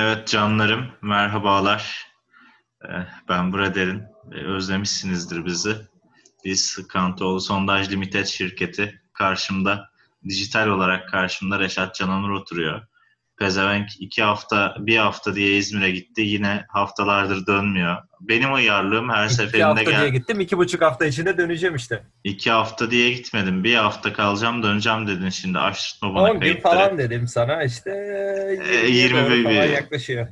Evet canlarım, merhabalar. Ee, ben Brader'in. Ee, özlemişsinizdir bizi. Biz Kantoğlu Sondaj Limited şirketi. Karşımda, dijital olarak karşımda Reşat Cananur oturuyor. Pezevenk iki hafta, bir hafta diye İzmir'e gitti. Yine haftalardır dönmüyor. Benim uyarlığım her İki seferinde hafta gel. diye gittim. iki buçuk hafta içinde döneceğim işte. İki hafta diye gitmedim. Bir hafta kalacağım döneceğim dedin şimdi. Açtırtma bana 10 gün falan dedim sana. İşte Ee, 20 20 falan bir- yaklaşıyor.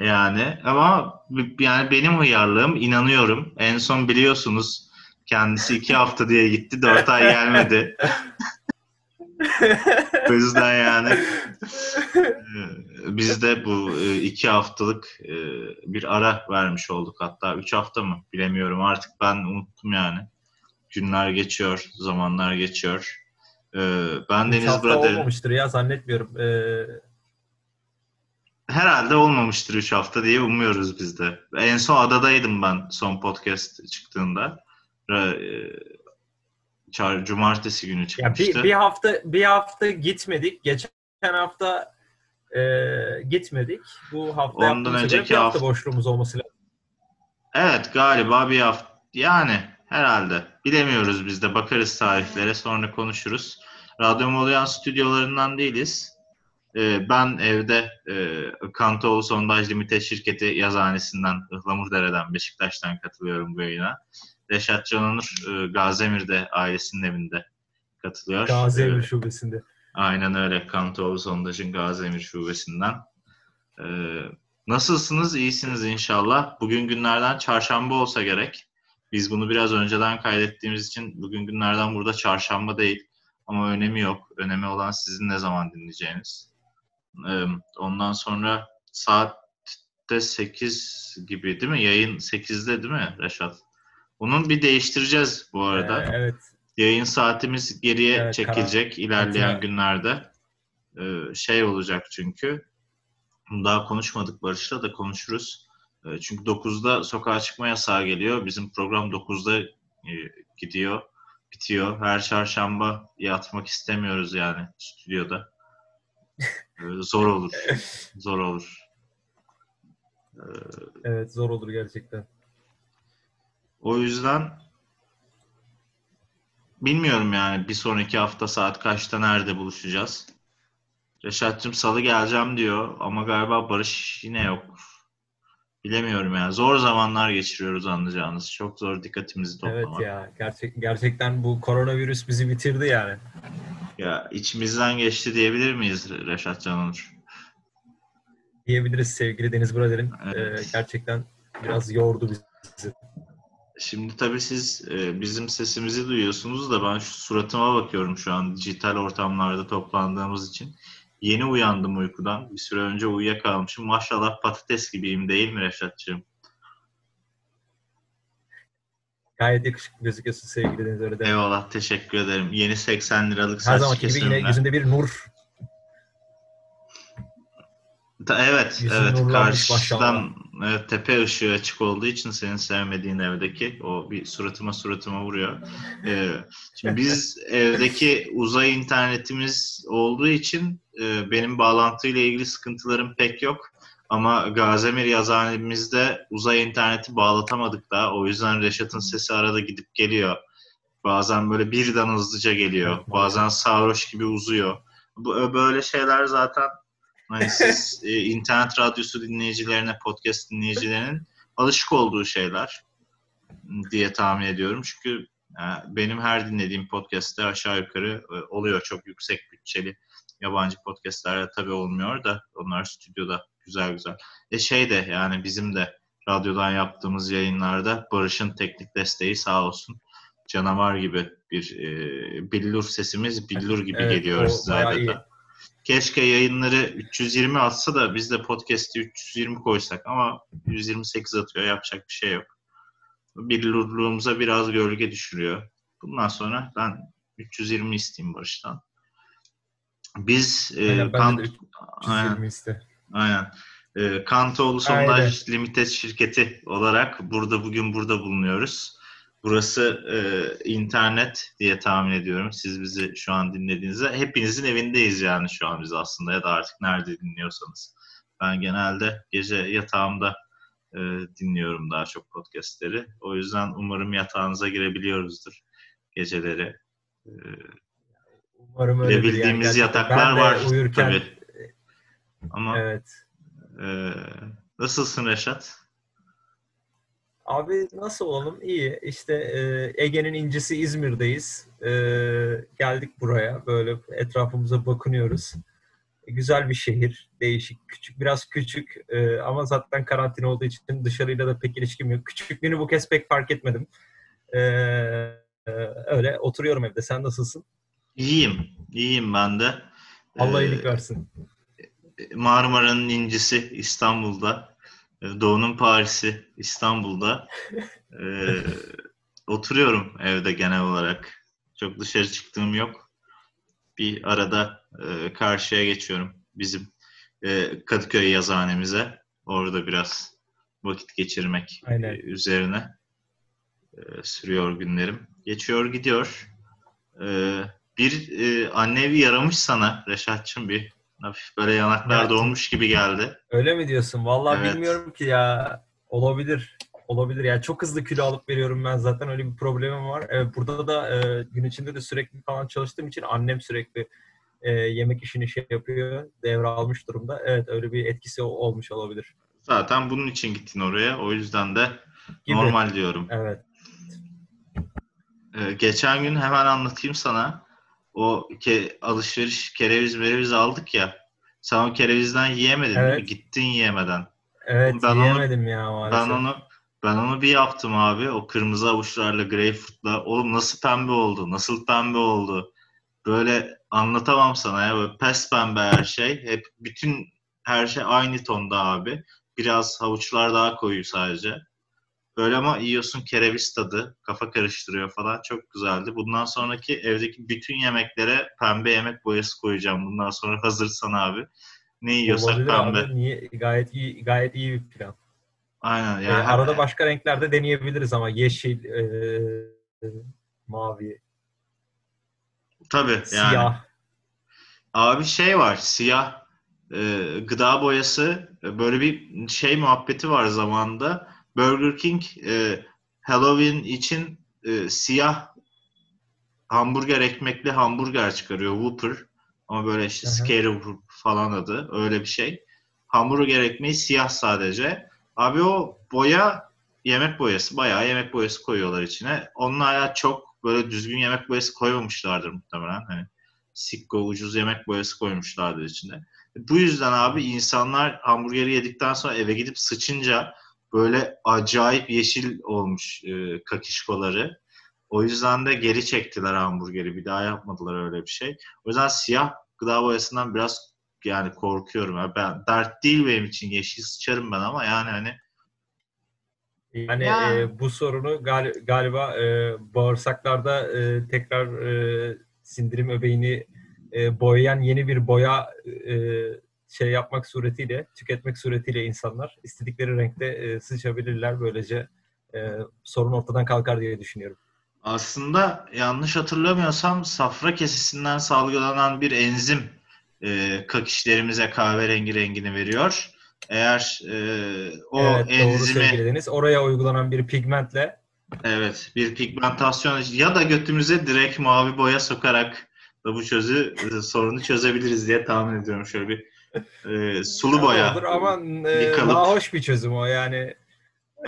Yani ama yani benim uyarlığım inanıyorum. En son biliyorsunuz kendisi iki hafta diye gitti. Dört ay gelmedi. o yüzden yani e, biz de bu e, iki haftalık e, bir ara vermiş olduk. Hatta üç hafta mı bilemiyorum artık ben unuttum yani. Günler geçiyor, zamanlar geçiyor. Ben Üç Deniz hafta Brader. olmamıştır ya zannetmiyorum. Ee, Herhalde olmamıştır 3 hafta diye umuyoruz biz de. En son adadaydım ben son podcast çıktığında. Çar- Cumartesi günü ya çıkmıştı. bir, bir hafta bir hafta gitmedik. Geçen hafta e, gitmedik. Bu hafta Ondan önceki hafta hafta- boşluğumuz olması lazım. Evet galiba bir hafta. Yani herhalde. Bilemiyoruz biz de. Bakarız tarihlere sonra konuşuruz. Radyo Molyan stüdyolarından değiliz. Ee, ben evde e, Kantoğlu Sondaj Limited şirketi yazıhanesinden, Ihlamurdere'den, Beşiktaş'tan katılıyorum bu yayına. Reşat Canonur e, Gazemir'de ailesinin evinde katılıyor. Gazi Ee, Şubesi'nde. Aynen öyle. Kantoğlu Sondaj'ın Gazemir Şubesi'nden. Ee, nasılsınız? İyisiniz inşallah. Bugün günlerden çarşamba olsa gerek. Biz bunu biraz önceden kaydettiğimiz için bugün günlerden burada çarşamba değil. Ama önemi yok. Önemi olan sizin ne zaman dinleyeceğiniz. Ee, ondan sonra saatte 8 gibi değil mi? Yayın 8'de değil mi Reşat? Bunu bir değiştireceğiz bu arada. Ee, evet. Yayın saatimiz geriye Evet, çekilecek ilerleyen karar- günlerde. Ee, şey olacak çünkü. Daha konuşmadık Barış'la da konuşuruz. Ee, çünkü 9'da sokağa çıkma yasağı geliyor. Bizim program 9'da e, gidiyor, bitiyor. Her çarşamba yatmak istemiyoruz yani stüdyoda. Ee, zor olur. Zor olur. Ee, Evet zor olur gerçekten. O yüzden bilmiyorum yani bir sonraki hafta saat kaçta nerede buluşacağız. Reşat'cığım salı geleceğim diyor ama galiba Barış yine yok. Bilemiyorum yani. Zor zamanlar geçiriyoruz anlayacağınız. Çok zor dikkatimizi Evet toplamak. ya gerçek gerçekten bu koronavirüs bizi bitirdi yani. Ya içimizden geçti diyebilir miyiz Reşat Canonur? Diyebiliriz sevgili Deniz Brader'in. Evet. Ee, gerçekten biraz yordu bizi. Şimdi tabii siz e, bizim sesimizi duyuyorsunuz da ben şu suratıma bakıyorum şu an dijital ortamlarda toplandığımız için. Yeni uyandım uykudan. Bir süre önce uyuyakalmışım. Maşallah patates gibiyim değil mi Reşat'cığım? Gayet yakışıklı gözüküyorsun sevgili Deniz öyle. Eyvallah teşekkür ederim. Yeni 80 liralık Her saç zamanki gibi yine yüzünde bir nur. Ta- Evet, Yüzün evet. Karşıdan evet, tepe ışığı açık olduğu için senin sevmediğin evdeki o bir suratıma suratıma vuruyor. Ee, şimdi biz evdeki uzay internetimiz olduğu için e, benim bağlantıyla ilgili sıkıntılarım pek yok. Ama Gazemir yazıhanemizde uzay interneti bağlatamadık da. O yüzden Reşat'ın sesi arada gidip geliyor. Bazen böyle birden hızlıca geliyor. Bazen sarhoş gibi uzuyor. Bu, böyle şeyler zaten Hani siz e, internet radyosu dinleyicilerine, podcast dinleyicilerinin alışık olduğu şeyler diye tahmin ediyorum. Çünkü e, benim her dinlediğim podcast'te aşağı yukarı e, oluyor çok yüksek bütçeli yabancı podcast'lerde tabii olmuyor da onlar stüdyoda güzel güzel. E şey de yani bizim de radyodan yaptığımız yayınlarda Barış'ın teknik desteği sağ olsun. Canavar gibi bir e, billur sesimiz billur gibi Evet, geliyor size adeta. Keşke yayınları 320 atsa da biz de podcast'i 320 koysak ama 128 atıyor. Yapacak bir şey yok. Billurluğumuza biraz gölge düşürüyor. Bundan sonra ben 320 isteyeyim Barış'tan. Biz e, Aynen, ben kan- de 320 aynen, iste. aynen. E, Kantoğlu Sondaj Limited şirketi olarak burada bugün burada bulunuyoruz. Burası e, internet diye tahmin ediyorum. Siz bizi şu an dinlediğinizde hepinizin evindeyiz yani şu an biz aslında ya da artık nerede dinliyorsanız. Ben genelde gece yatağımda e, dinliyorum daha çok podcastleri. O yüzden umarım yatağınıza girebiliyoruzdur geceleri. E, Umarım öyledir. Yani girebildiğimiz gerçekten. yataklar var uyurken tabii. Ama evet. e, nasılsın Reşat? Abi nasıl olalım? İyi. İşte e, Ege'nin incisi İzmir'deyiz. E, geldik buraya. Böyle etrafımıza bakınıyoruz. E, güzel bir şehir. Değişik. Küçük. Biraz küçük. E, ama zaten karantina olduğu için dışarıyla da pek ilişkim yok. Küçüklüğünü bu kez pek fark etmedim. E, e, öyle oturuyorum evde. Sen nasılsın? İyiyim. İyiyim ben de. Allah Ee, iyilik versin. Marmara'nın incisi İstanbul'da. E, Doğu'nun Paris'i İstanbul'da. Ee, oturuyorum evde genel olarak. Çok dışarı çıktığım yok. Bir arada e, karşıya geçiyorum. Bizim e, Kadıköy yazıhanemize. Orada biraz vakit geçirmek Aynen. e, üzerine e, sürüyor günlerim. Geçiyor gidiyor. E, bir e, annevi yaramış sana Reşat'cığım bir hafif böyle yanaklar Evet. dolmuş gibi geldi. Öyle mi diyorsun? Vallahi Evet. bilmiyorum ki ya. Olabilir. Olabilir. Yani çok hızlı kilo alıp veriyorum ben zaten. Öyle bir problemim var. Evet, burada da e, gün içinde de sürekli falan çalıştığım için annem sürekli e, yemek işini şey yapıyor. Devralmış durumda. Evet öyle bir etkisi olmuş olabilir. Zaten bunun için gittin oraya. O yüzden de Gibi. normal diyorum. Evet. Ee, geçen gün hemen anlatayım sana. O ke- alışveriş kereviz mereviz aldık ya. Sen o kerevizden yiyemedin değil mi? Evet. Gittin yiyemeden. Evet Ben onu- yiyemedim ya maalesef. Ben onu ben onu bir yaptım abi. O kırmızı avuçlarla, greyfurtla. Oğlum nasıl pembe oldu? Nasıl pembe oldu? Böyle anlatamam sana ya. Böyle pes pembe her şey. Hep bütün her şey aynı tonda abi. Biraz havuçlar daha koyu sadece. Böyle ama yiyorsun kereviz tadı. Kafa karıştırıyor falan. Çok güzeldi. Bundan sonraki evdeki bütün yemeklere pembe yemek boyası koyacağım. Bundan sonra hazırsan abi. Ne yiyorsak Olabilir pembe. abi. Niye? Gayet iyi, gayet iyi bir plan. Aynen. E, Yani arada başka renklerde deneyebiliriz ama yeşil, e, mavi, Tabii yani. siyah. Abi şey var siyah e, gıda boyası böyle bir şey muhabbeti var zamanında. Burger King e, Halloween için e, siyah hamburger ekmekli hamburger çıkarıyor Whopper. Ama böyle işte Hı hı. Scary Whopper falan adı öyle bir şey. Hamburger ekmeği siyah sadece. Abi o boya yemek boyası. Bayağı yemek boyası koyuyorlar içine. Onlar çok böyle düzgün yemek boyası koymamışlardır muhtemelen. Hani sikko ucuz yemek boyası koymuşlardır içine. Bu yüzden abi insanlar hamburgeri yedikten sonra eve gidip sıçınca böyle acayip yeşil olmuş e, kakişkoları. O yüzden de geri çektiler hamburgeri. Bir daha yapmadılar öyle bir şey. O yüzden siyah gıda boyasından biraz yani korkuyorum. Ya ben dert değil benim için yeşil sıçarım ben ama yani hani Yani Ya. e, bu sorunu gal- galiba e, bağırsaklarda e, tekrar e, sindirim öbeğini e, boyayan yeni bir boya e, şey yapmak suretiyle, tüketmek suretiyle insanlar istedikleri renkte e, sıçabilirler. Böylece e, sorun ortadan kalkar diye düşünüyorum. Aslında yanlış hatırlamıyorsam safra kesesinden salgılanan bir enzim e, kakişlerimize kahverengi rengini veriyor. Eğer e, o evet enzimi. Oraya uygulanan bir pigmentle evet bir pigmentasyon ya da götümüze direkt mavi boya sokarak da bu çözü e, sorunu çözebiliriz diye tahmin ediyorum. Şöyle bir e, sulu boya. olur ama e, nahoş bir çözüm o yani.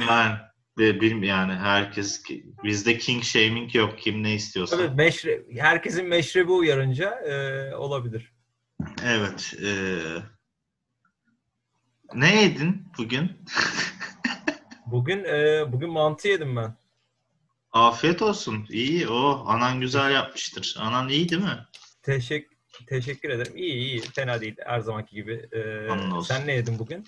Yani bilim yani herkes bizde king shaming yok kim ne istiyorsa. Tabii meşre, herkesin meşrebi uyarınca e, olabilir. Evet. e, ne yedin bugün? Bugün e, bugün mantı yedim ben. Afiyet olsun. İyi. O anan güzel yapmıştır. Anan iyi değil mi? Teşekkür teşekkür ederim. İyi iyi. Fena değil. Her zamanki gibi. E, Hamdolsun. sen ne yedin bugün?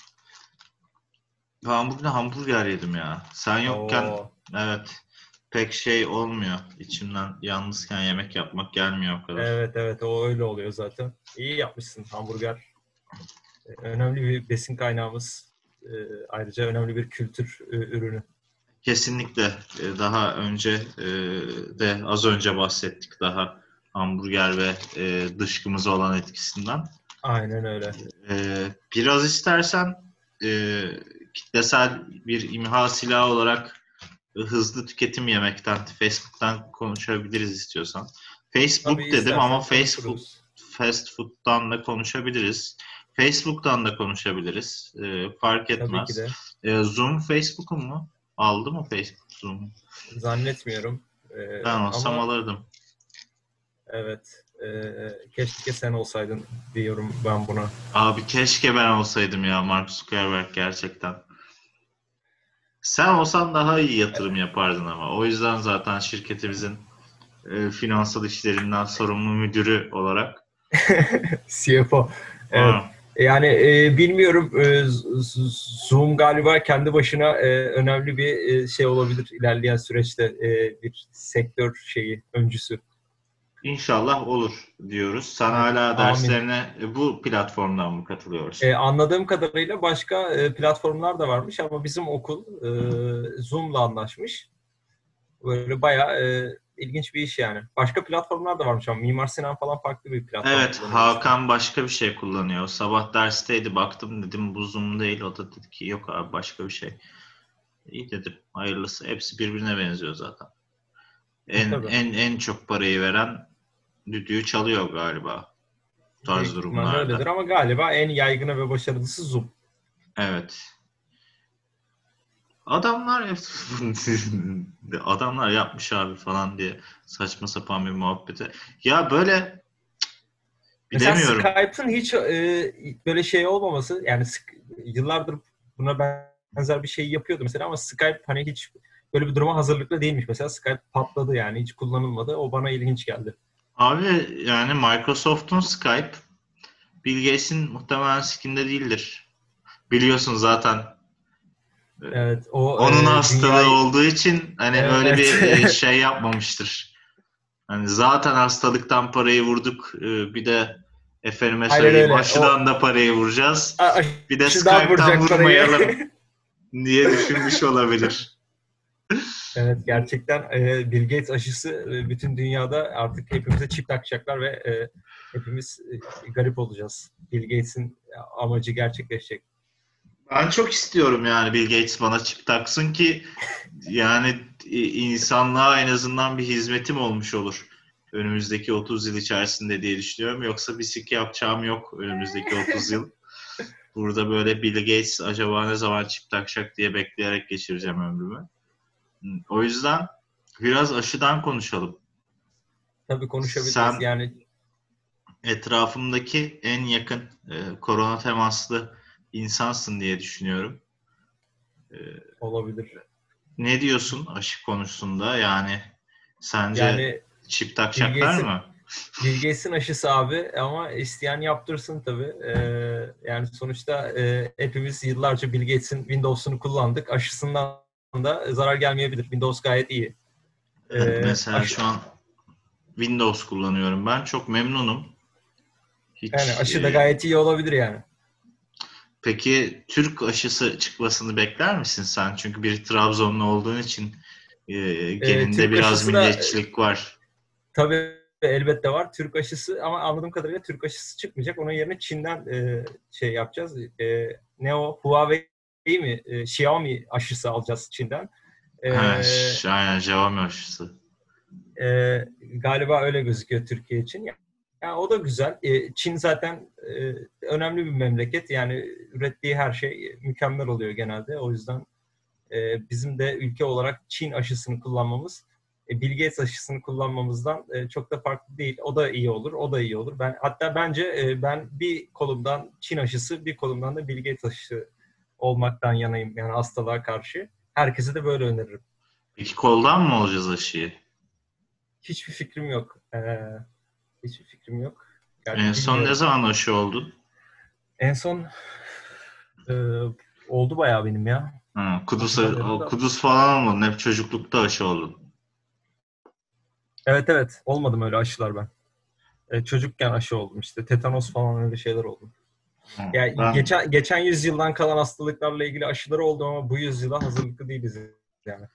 Ben bugün hamburger yedim ya. Sen yokken Oo, evet pek şey olmuyor. İçimden yalnızken yemek yapmak gelmiyor o kadar. evet evet o öyle oluyor zaten. İyi yapmışsın hamburger. E, önemli bir besin kaynağımız. E, ayrıca önemli bir kültür e, ürünü. Kesinlikle. E, Daha önce e, de az önce bahsettik daha hamburger ve e, dışkımıza olan etkisinden. Aynen öyle. Ee, biraz istersen e, kitlesel bir imha silahı olarak hızlı tüketim yemekten, Facebook'tan konuşabiliriz istiyorsan. Facebook Tabii dedim ama Facebook konuşuruz. fast food'dan da konuşabiliriz. Facebook'tan da konuşabiliriz. Ee, fark Tabii etmez. ki de. Ee, Zoom Facebook'un mu? Aldı mı Facebook Zoom'u? Zannetmiyorum. Ee, Ben olsam ama alırdım. Evet. e, keşke sen olsaydın diyorum ben buna. Abi keşke ben olsaydım ya Mark Zuckerberg gerçekten. Sen olsan daha iyi yatırım yapardın ama. O yüzden zaten şirketimizin e, finansal işlerinden sorumlu müdürü olarak. CFO. Evet. Ha, Yani e, bilmiyorum e, Zoom galiba kendi başına e, önemli bir e, şey olabilir ilerleyen süreçte e, bir sektör şeyi öncüsü. İnşallah olur diyoruz. Sen hala Amin. derslerine e, bu platformdan mı katılıyorsun? E, anladığım kadarıyla başka e, platformlar da varmış ama bizim okul e, Zoom'la anlaşmış. Böyle bayağı e, ilginç bir iş yani. Başka platformlar da varmış ama Mimar Sinan falan farklı bir platform. Evet. Hakan başka bir şey kullanıyor. Sabah dersteydi, baktım dedim bu Zoom değil. O da dedi ki yok abi başka bir şey. İyi dedim, hayırlısı. Hepsi birbirine benziyor zaten. En Tabii. en en çok parayı veren düdüğü çalıyor galiba. Bu tarz Büyük durumlarda. öyledir ama galiba en yaygını ve başarılısı Zoom. Evet. Adamlar adamlar yapmış abi falan diye saçma sapan bir muhabbete. Ya böyle cık, Mesela bilemiyorum. Skype'ın hiç e, böyle şey olmaması yani yıllardır buna benzer bir şey yapıyordu mesela ama Skype hani hiç böyle bir duruma hazırlıklı değilmiş. Mesela Skype patladı yani hiç kullanılmadı. O bana ilginç geldi. Abi yani Microsoft'un Skype Bill Gates'in muhtemelen sikinde değildir. Biliyorsun zaten Evet, o onun e, hastalığı dünyayı- olduğu için hani Evet. öyle bir e, şey yapmamıştır. Hani zaten hastalıktan parayı vurduk. e, Bir de efendime söyleyeyim öyle. aşıdan da parayı vuracağız. A- Bir de Skype'tan vuracak parayı. vurmayalım diye düşünmüş olabilir. Evet gerçekten e, Bill Gates aşısı e, bütün dünyada artık hepimize çip takacaklar ve e, hepimiz e, garip olacağız. Bill Gates'in amacı gerçekleşecek. Ben çok istiyorum yani Bill Gates bana çip taksın ki yani e, insanlığa en azından bir hizmetim olmuş olur. Önümüzdeki 30 yıl içerisinde diye düşünüyorum. Yoksa bir sik yapacağım yok önümüzdeki 30 yıl. Burada böyle Bill Gates acaba ne zaman çip takacak diye bekleyerek geçireceğim ömrümü. O yüzden biraz aşıdan konuşalım. Tabii konuşabiliriz. Sen- Yani Etrafımdaki en yakın e, korona temaslı insansın diye düşünüyorum. olabilir. Ne diyorsun aşı konusunda? Yani sence Yani çip takacaklar mı? Bill Gates'in aşısı abi ama isteyen yaptırsın tabii. Ee, yani sonuçta e, hepimiz yıllarca Bill Gates'in Windows'unu kullandık. Aşısından da zarar gelmeyebilir. Windows gayet iyi. Evet, Ee, mesela aşı- şu an Windows kullanıyorum ben. Çok memnunum. Hiç, Yani aşı da e, gayet iyi olabilir yani. Peki Türk aşısı çıkmasını bekler misin sen? Çünkü bir Trabzonlu olduğun için e, geninde Türk biraz aşısı da- milliyetçilik var. Tabii elbette var. Türk aşısı ama anladığım kadarıyla Türk aşısı çıkmayacak. Onun yerine Çin'den e, şey yapacağız. E, ne o? Huawei mi? E, Xiaomi aşısı alacağız Çin'den. E, Ha, ş- aynen Xiaomi aşısı. e, galiba öyle gözüküyor Türkiye için. Yani o da güzel. E, Çin zaten e, önemli bir memleket. Yani ürettiği her şey mükemmel oluyor genelde. O yüzden e, bizim de ülke olarak Çin aşısını kullanmamız e, Bill Gates aşısını kullanmamızdan e, çok da farklı değil. O da iyi olur, o da iyi olur. Ben hatta bence e, ben bir kolumdan Çin aşısı, bir kolumdan da Bill Gates aşısı olmaktan yanayım yani hastalığa karşı. Herkese de böyle öneririm. Peki koldan mı olacağız aşıyı? Hiçbir fikrim yok. E, hiçbir fikrim yok. Yani en son bilmiyorum. ne zaman aşı oldun? En son e, oldu bayağı benim ya. Ha, Kudüs, da. Kudüs falan olmadın. Hep çocuklukta aşı oldun. Evet evet. Olmadım öyle aşılar ben. E, çocukken aşı oldum işte. Tetanos falan öyle şeyler oldu. Yani ben- geçen geçen yüzyıldan kalan hastalıklarla ilgili aşıları oldu ama bu yüzyıla hazırlıklı değiliz yani.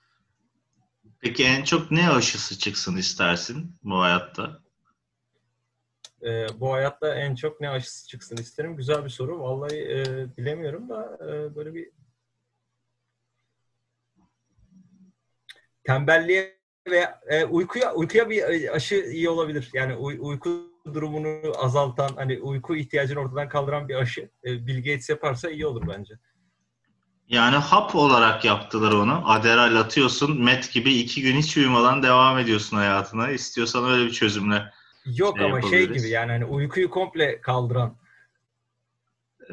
Peki en çok ne aşısı çıksın istersin bu hayatta? E, bu hayatta en çok ne aşısı çıksın isterim. Güzel bir soru. Vallahi e, bilemiyorum da e, böyle bir tembelliğe ve e, uykuya uykuya bir aşı iyi olabilir. Yani uy, uyku durumunu azaltan, hani uyku ihtiyacını ortadan kaldıran bir aşı e, Bill Gates yaparsa iyi olur bence. Yani hap olarak yaptılar onu. Adderall atıyorsun, met gibi iki gün hiç uyumadan devam ediyorsun hayatına. İstiyorsan öyle bir çözümle. Yok şey ama şey gibi yani hani uykuyu komple kaldıran.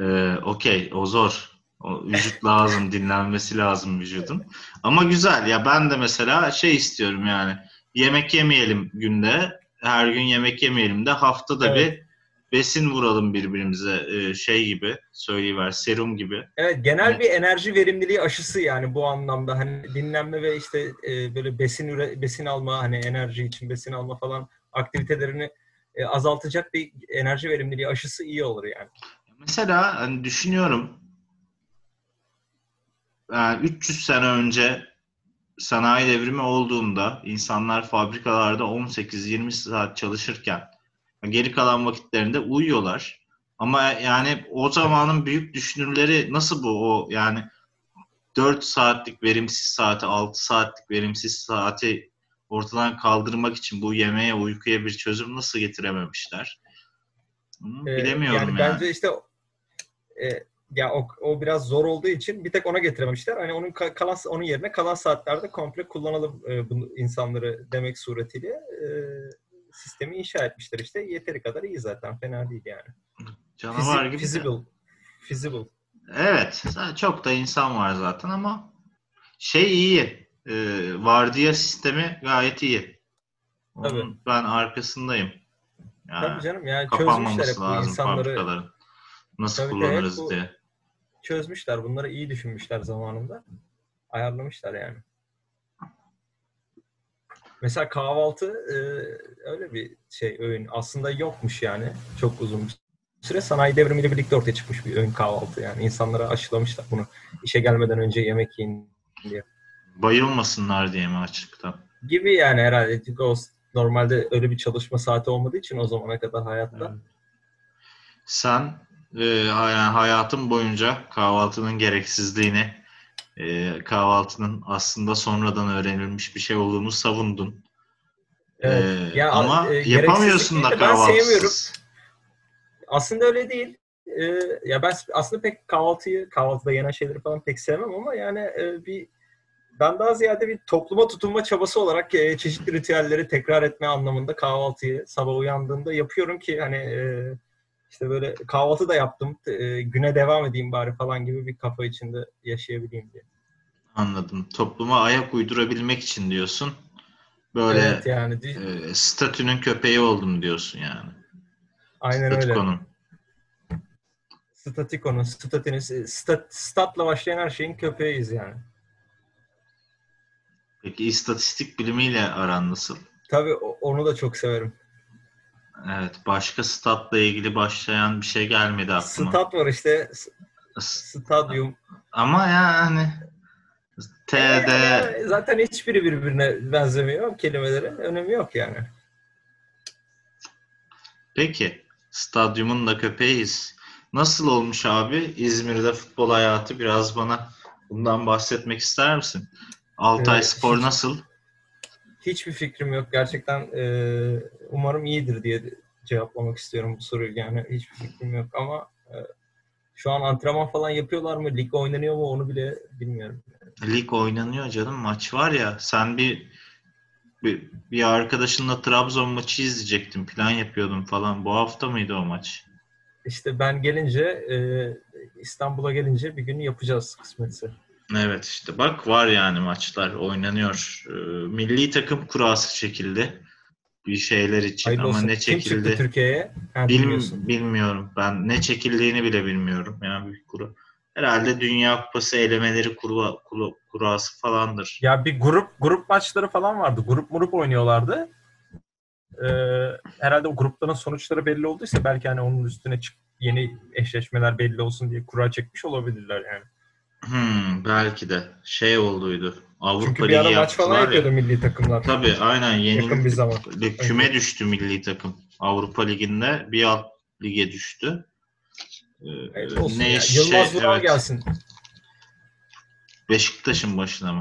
Ee, Okey, o zor. O vücut lazım, dinlenmesi lazım vücudun. Ama güzel. Ya ben de mesela şey istiyorum yani. Yemek yemeyelim günde. Her gün yemek yemeyelim de haftada evet. bir besin vuralım birbirimize e, şey gibi söyleyiver serum gibi. Evet genel evet. bir enerji verimliliği aşısı yani bu anlamda hani dinlenme ve işte e, böyle besin üre, besin alma hani enerji için besin alma falan aktivitelerini e, azaltacak bir enerji verimliliği aşısı iyi olur yani. Mesela hani düşünüyorum yani 300 sene önce sanayi devrimi olduğunda insanlar fabrikalarda 18-20 saat çalışırken geri kalan vakitlerinde uyuyorlar. Ama yani o zamanın büyük düşünürleri nasıl bu o yani 4 saatlik verimsiz saati, 6 saatlik verimsiz saati ortadan kaldırmak için bu yemeğe, uykuya bir çözüm nasıl getirememişler? Ee, bilemiyorum yani. yani. Bence işte e, ya o, o biraz zor olduğu için bir tek ona getirememişler. Hani onun kalan onun yerine kalan saatlerde komple kullanalım e, bunu insanları demek suretiyle e, sistemi inşa etmişler işte. Yeteri kadar iyi zaten. Fena değil yani. Canavar Fizi- gibi. Feasible. Feasible. Evet. Çok da insan var zaten ama şey iyi. E, vardiya sistemi gayet iyi. Onun Tabii. ben arkasındayım. Yani Tabii canım yani çözmüşler hep bu insanları. Nasıl Tabii kullanırız bu, diye. Çözmüşler. Bunları iyi düşünmüşler zamanında. Ayarlamışlar yani. Mesela kahvaltı e, öyle bir şey öğün aslında yokmuş yani çok uzun bir süre sanayi devrimiyle birlikte ortaya çıkmış bir öğün kahvaltı yani insanlara aşılamışlar bunu işe gelmeden önce yemek yiyin diye. Bayılmasınlar diye mi açlıktan? Gibi yani herhalde çünkü o normalde öyle bir çalışma saati olmadığı için o zamana kadar hayatta. Evet. Sen e, yani hayatın boyunca kahvaltının gereksizliğini e, kahvaltının aslında sonradan öğrenilmiş bir şey olduğunu savundun. Evet. Ee, ya, ama e, yapamıyorsun da kahvaltısız. Ben sevmiyorum. Aslında öyle değil. Ee, ya ben aslında pek kahvaltıyı, kahvaltıda yenen şeyleri falan pek sevmem ama yani e, bir ben daha ziyade bir topluma tutunma çabası olarak e, çeşitli ritüelleri tekrar etme anlamında kahvaltıyı sabah uyandığımda yapıyorum ki hani e, işte böyle kahvaltı da yaptım. E, güne devam edeyim bari falan gibi bir kafa içinde yaşayabileyim diye. Anladım. Topluma ayak uydurabilmek için diyorsun. Böyle evet, yani. e, statünün köpeği oldum diyorsun yani. Aynen Statikonun. öyle. Statikonun, statinin, stat, statla başlayan her şeyin köpeğiyiz yani. Peki istatistik bilimiyle aran nasıl? Tabii onu da çok severim. Evet. Başka statla ilgili başlayan bir şey gelmedi aklıma. Stat var işte. Stadyum. Ama yani TD. Yani zaten hiçbiri birbirine benzemiyor kelimeleri. Önemi yok yani. Peki. Stadyumun da köpeğiyiz. Nasıl olmuş abi İzmir'de futbol hayatı? Biraz bana bundan bahsetmek ister misin? Altay ee, Spor nasıl? Hiçbir fikrim yok. Gerçekten e, umarım iyidir diye cevaplamak istiyorum bu soruyu. Yani hiçbir fikrim yok ama e, şu an antrenman falan yapıyorlar mı? Lig oynanıyor mu? Onu bile bilmiyorum. Lig oynanıyor canım. Maç var ya. Sen bir bir, bir arkadaşınla Trabzon maçı izleyecektin. Plan yapıyordum falan. Bu hafta mıydı o maç? İşte ben gelince e, İstanbul'a gelince bir gün yapacağız kısmetse. Evet işte bak var yani maçlar oynanıyor. E, milli takım kurası çekildi bir şeyler için Hayırlı ama olsun. ne çekildi? Kim Türkiye'ye? Bil, bilmiyorum. Ben ne çekildiğini bile bilmiyorum. Yani bir kuru. Herhalde Dünya Kupası elemeleri kuru, kuru, kurası falandır. Ya bir grup grup maçları falan vardı. Grup murup oynuyorlardı. Ee, herhalde o grupların sonuçları belli olduysa belki hani onun üstüne çık yeni eşleşmeler belli olsun diye kura çekmiş olabilirler yani. Hmm, belki de şey olduydu. Avrupa Çünkü bir Ligi ara maç falan yaptılar ya. yapıyordu milli takımlar. Tabii aynen yeni Yakın bir zaman. küme düştü milli takım. Avrupa Ligi'nde bir alt lige düştü. Ee, Evet, olsun ne ya. şey- Yılmaz Vural evet, gelsin. Beşiktaş'ın başına mı?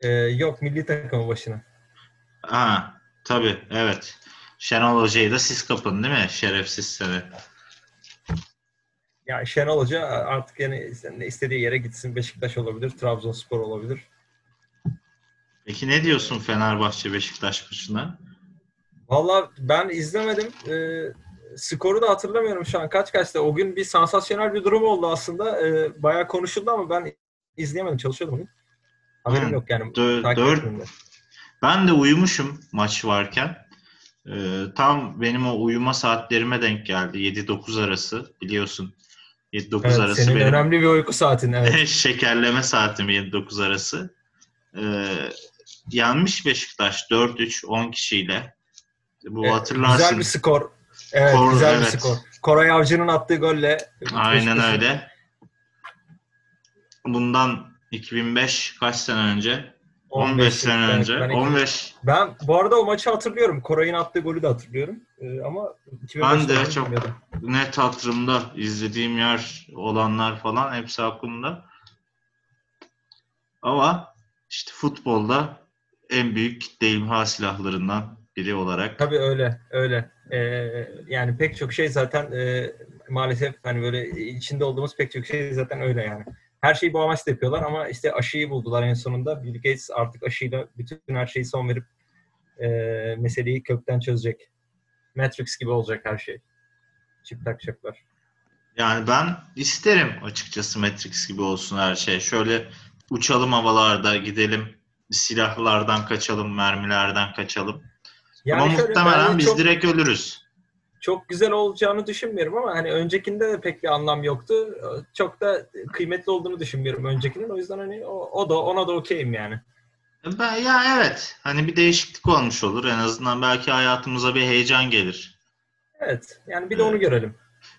Ee, yok milli takımın başına. Ha, tabii evet. Şenol Hoca'yı da siz kapın değil mi? Şerefsiz seni. Yani Şenol Hoca artık yani istediği yere gitsin. Beşiktaş olabilir, Trabzonspor olabilir. Peki ne diyorsun Fenerbahçe Beşiktaş maçına? Valla ben izlemedim. Ee, skoru da hatırlamıyorum şu an. Kaç kaçta? O gün bir sansasyonel bir durum oldu aslında. Ee, bayağı konuşuldu ama ben izleyemedim. Çalışıyordum bugün. Haberim Hı. yok yani. Dö- dört-. Ben de uyumuşum maç varken. Ee, tam benim o uyuma saatlerime denk geldi. 7-9 arası biliyorsun. 7-9 Evet, arası senin benim önemli bir uyku saatin. Evet. şekerleme saatim 7-9 arası. Ee, yenmiş Beşiktaş 4-3 10 kişiyle. Bu Ee, hatırlarsın. Güzel bir skor. Evet, Skor, güzel evet. bir skor. Koray Avcı'nın attığı golle. Aynen Beşiktaş'ın- öyle. Bundan 2005 kaç sene önce? 15 sene evet, önce. ben, 15 ben bu arada o maçı hatırlıyorum. Koray'ın attığı golü de hatırlıyorum. Ee, ama 2005 Ben de çok- bilmiyordum. net hatırımda izlediğim yer olanlar falan hepsi aklımda. Ama işte futbolda en büyük kitle imha silahlarından biri olarak Tabii öyle, öyle. Ee, yani pek çok şey zaten e, maalesef hani böyle içinde olduğumuz pek çok şey zaten öyle yani. Her şeyi bu amaçla yapıyorlar ama işte aşıyı buldular en sonunda. Bill Gates artık aşıyla bütün her şeyi son verip e, meseleyi kökten çözecek. Matrix gibi olacak her şey. Çip takacaklar. Yani ben isterim açıkçası Matrix gibi olsun her şey. Şöyle uçalım havalarda gidelim silahlardan kaçalım, mermilerden kaçalım. Yani Ama muhtemelen biz çok, direkt ölürüz. Çok güzel olacağını düşünmüyorum ama hani öncekinde de pek bir anlam yoktu. Çok da kıymetli olduğunu düşünmüyorum öncekinin. O yüzden hani o, o da ona da okeyim yani. Ben, ya evet. Hani bir değişiklik olmuş olur. En azından belki hayatımıza bir heyecan gelir. Evet. Yani bir de onu Evet. görelim.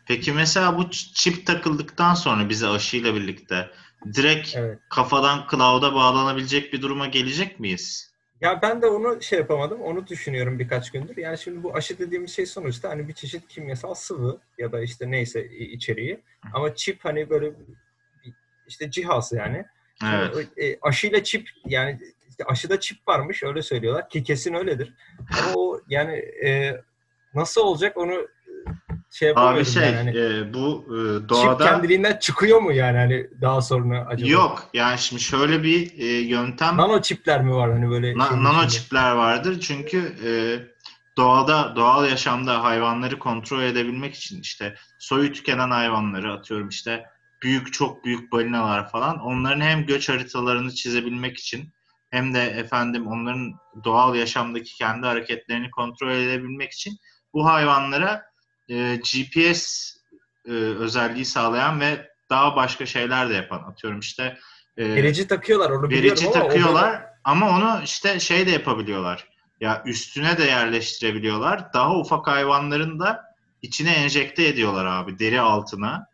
Peki mesela bu çip takıldıktan sonra bize aşıyla birlikte direkt Evet. kafadan cloud'a bağlanabilecek bir duruma gelecek miyiz? Ya ben de onu şey yapamadım. Onu düşünüyorum birkaç gündür. Yani şimdi bu aşı dediğimiz şey sonuçta hani bir çeşit kimyasal sıvı ya da işte neyse içeriği. Ama çip hani böyle işte cihaz yani. Evet. E, aşıyla çip yani işte aşıda çip varmış öyle söylüyorlar ki kesin öyledir. Ama o yani e, nasıl olacak onu şey yapamıyorum Abi şey yani. Hani e, bu e, Çip doğada kendiliğinden çıkıyor mu yani hani daha sonra acaba? yok. Yani şimdi şöyle bir e, yöntem Nano çipler mi var hani böyle? Na- nano içinde? çipler vardır çünkü e, doğada doğal yaşamda hayvanları kontrol edebilmek için işte soyu tükenen hayvanları atıyorum işte büyük çok büyük balinalar falan onların hem göç haritalarını çizebilmek için hem de efendim onların doğal yaşamdaki kendi hareketlerini kontrol edebilmek için bu hayvanlara e, GPS e, özelliği sağlayan ve daha başka şeyler de yapan atıyorum işte e, Verici takıyorlar onu verici ama takıyorlar ama onu işte şey de yapabiliyorlar. Ya üstüne de yerleştirebiliyorlar. Daha ufak hayvanların da içine enjekte ediyorlar abi deri altına.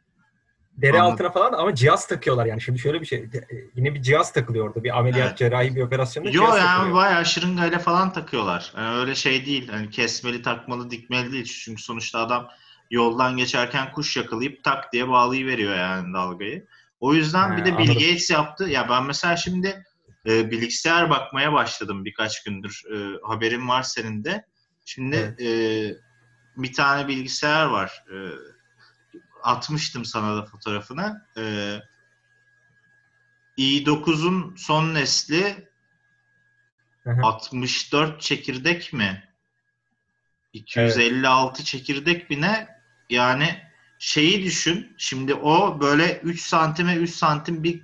Deri Anladım. altına falan ama cihaz takıyorlar yani. Şimdi şöyle bir şey. de- Yine bir cihaz takılıyor orada. Bir ameliyat Evet. cerrahi bir operasyonda Yo cihaz yani takılıyor. bayağı şırıngayla falan takıyorlar. Yani öyle şey değil. Hani kesmeli takmalı dikmeli değil. Çünkü sonuçta adam yoldan geçerken kuş yakalayıp tak diye bağlayıveriyor yani dalgayı. O yüzden He, bir de Bill. Gates yaptı. Ya ben mesela şimdi e, bilgisayar bakmaya başladım birkaç gündür. E, haberin var senin de. Şimdi Evet. e, bir tane bilgisayar var. E, atmıştım sana da fotoğrafını. E, i9'un son nesli Hı hı. 64 çekirdek mi? 256 çekirdek mi ne? Yani şeyi düşün. Şimdi o böyle 3 santime 3 santim bir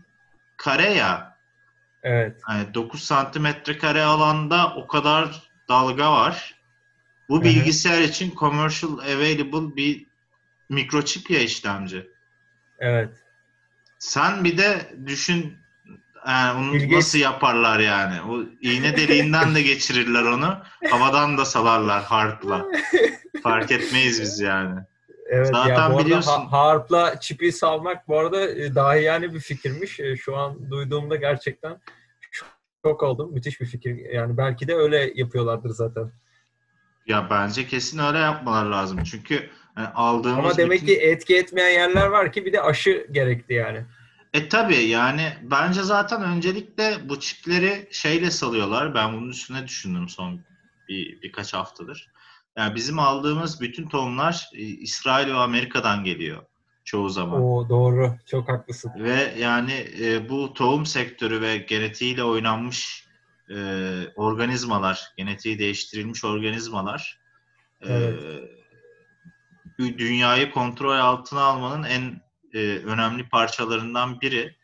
kare ya. Evet. Yani 9 santimetre kare alanda o kadar dalga var. Bu Hı hı. bilgisayar için commercial available bir mikroçip ya işlemci. Evet. Sen bir de düşün yani onu Bill Gates- nasıl yaparlar yani. O iğne deliğinden de geçirirler onu. Havadan da salarlar harpla. Fark etmeyiz biz yani. Evet Zaten ya biliyorsun- ha- harpla çipi salmak bu arada e, dahi yani bir fikirmiş. E, Şu an duyduğumda gerçekten şok oldum. Müthiş bir fikir. Yani belki de öyle yapıyorlardır zaten. Ya bence kesin öyle yapmalar lazım. Çünkü yani aldığımız Ama demek bütün- ki etki etmeyen yerler var ki bir de aşı gerekti yani. E tabii yani bence zaten öncelikle bu çipleri şeyle salıyorlar. Ben bunun üstüne düşündüm son bir, birkaç haftadır. Yani bizim aldığımız bütün tohumlar e, İsrail ve Amerika'dan geliyor çoğu zaman. O doğru. Çok haklısın. Ve yani e, bu tohum sektörü ve genetiğiyle oynanmış e, organizmalar, genetiği değiştirilmiş organizmalar e, Evet. Dünyayı kontrol altına almanın en e, önemli parçalarından biri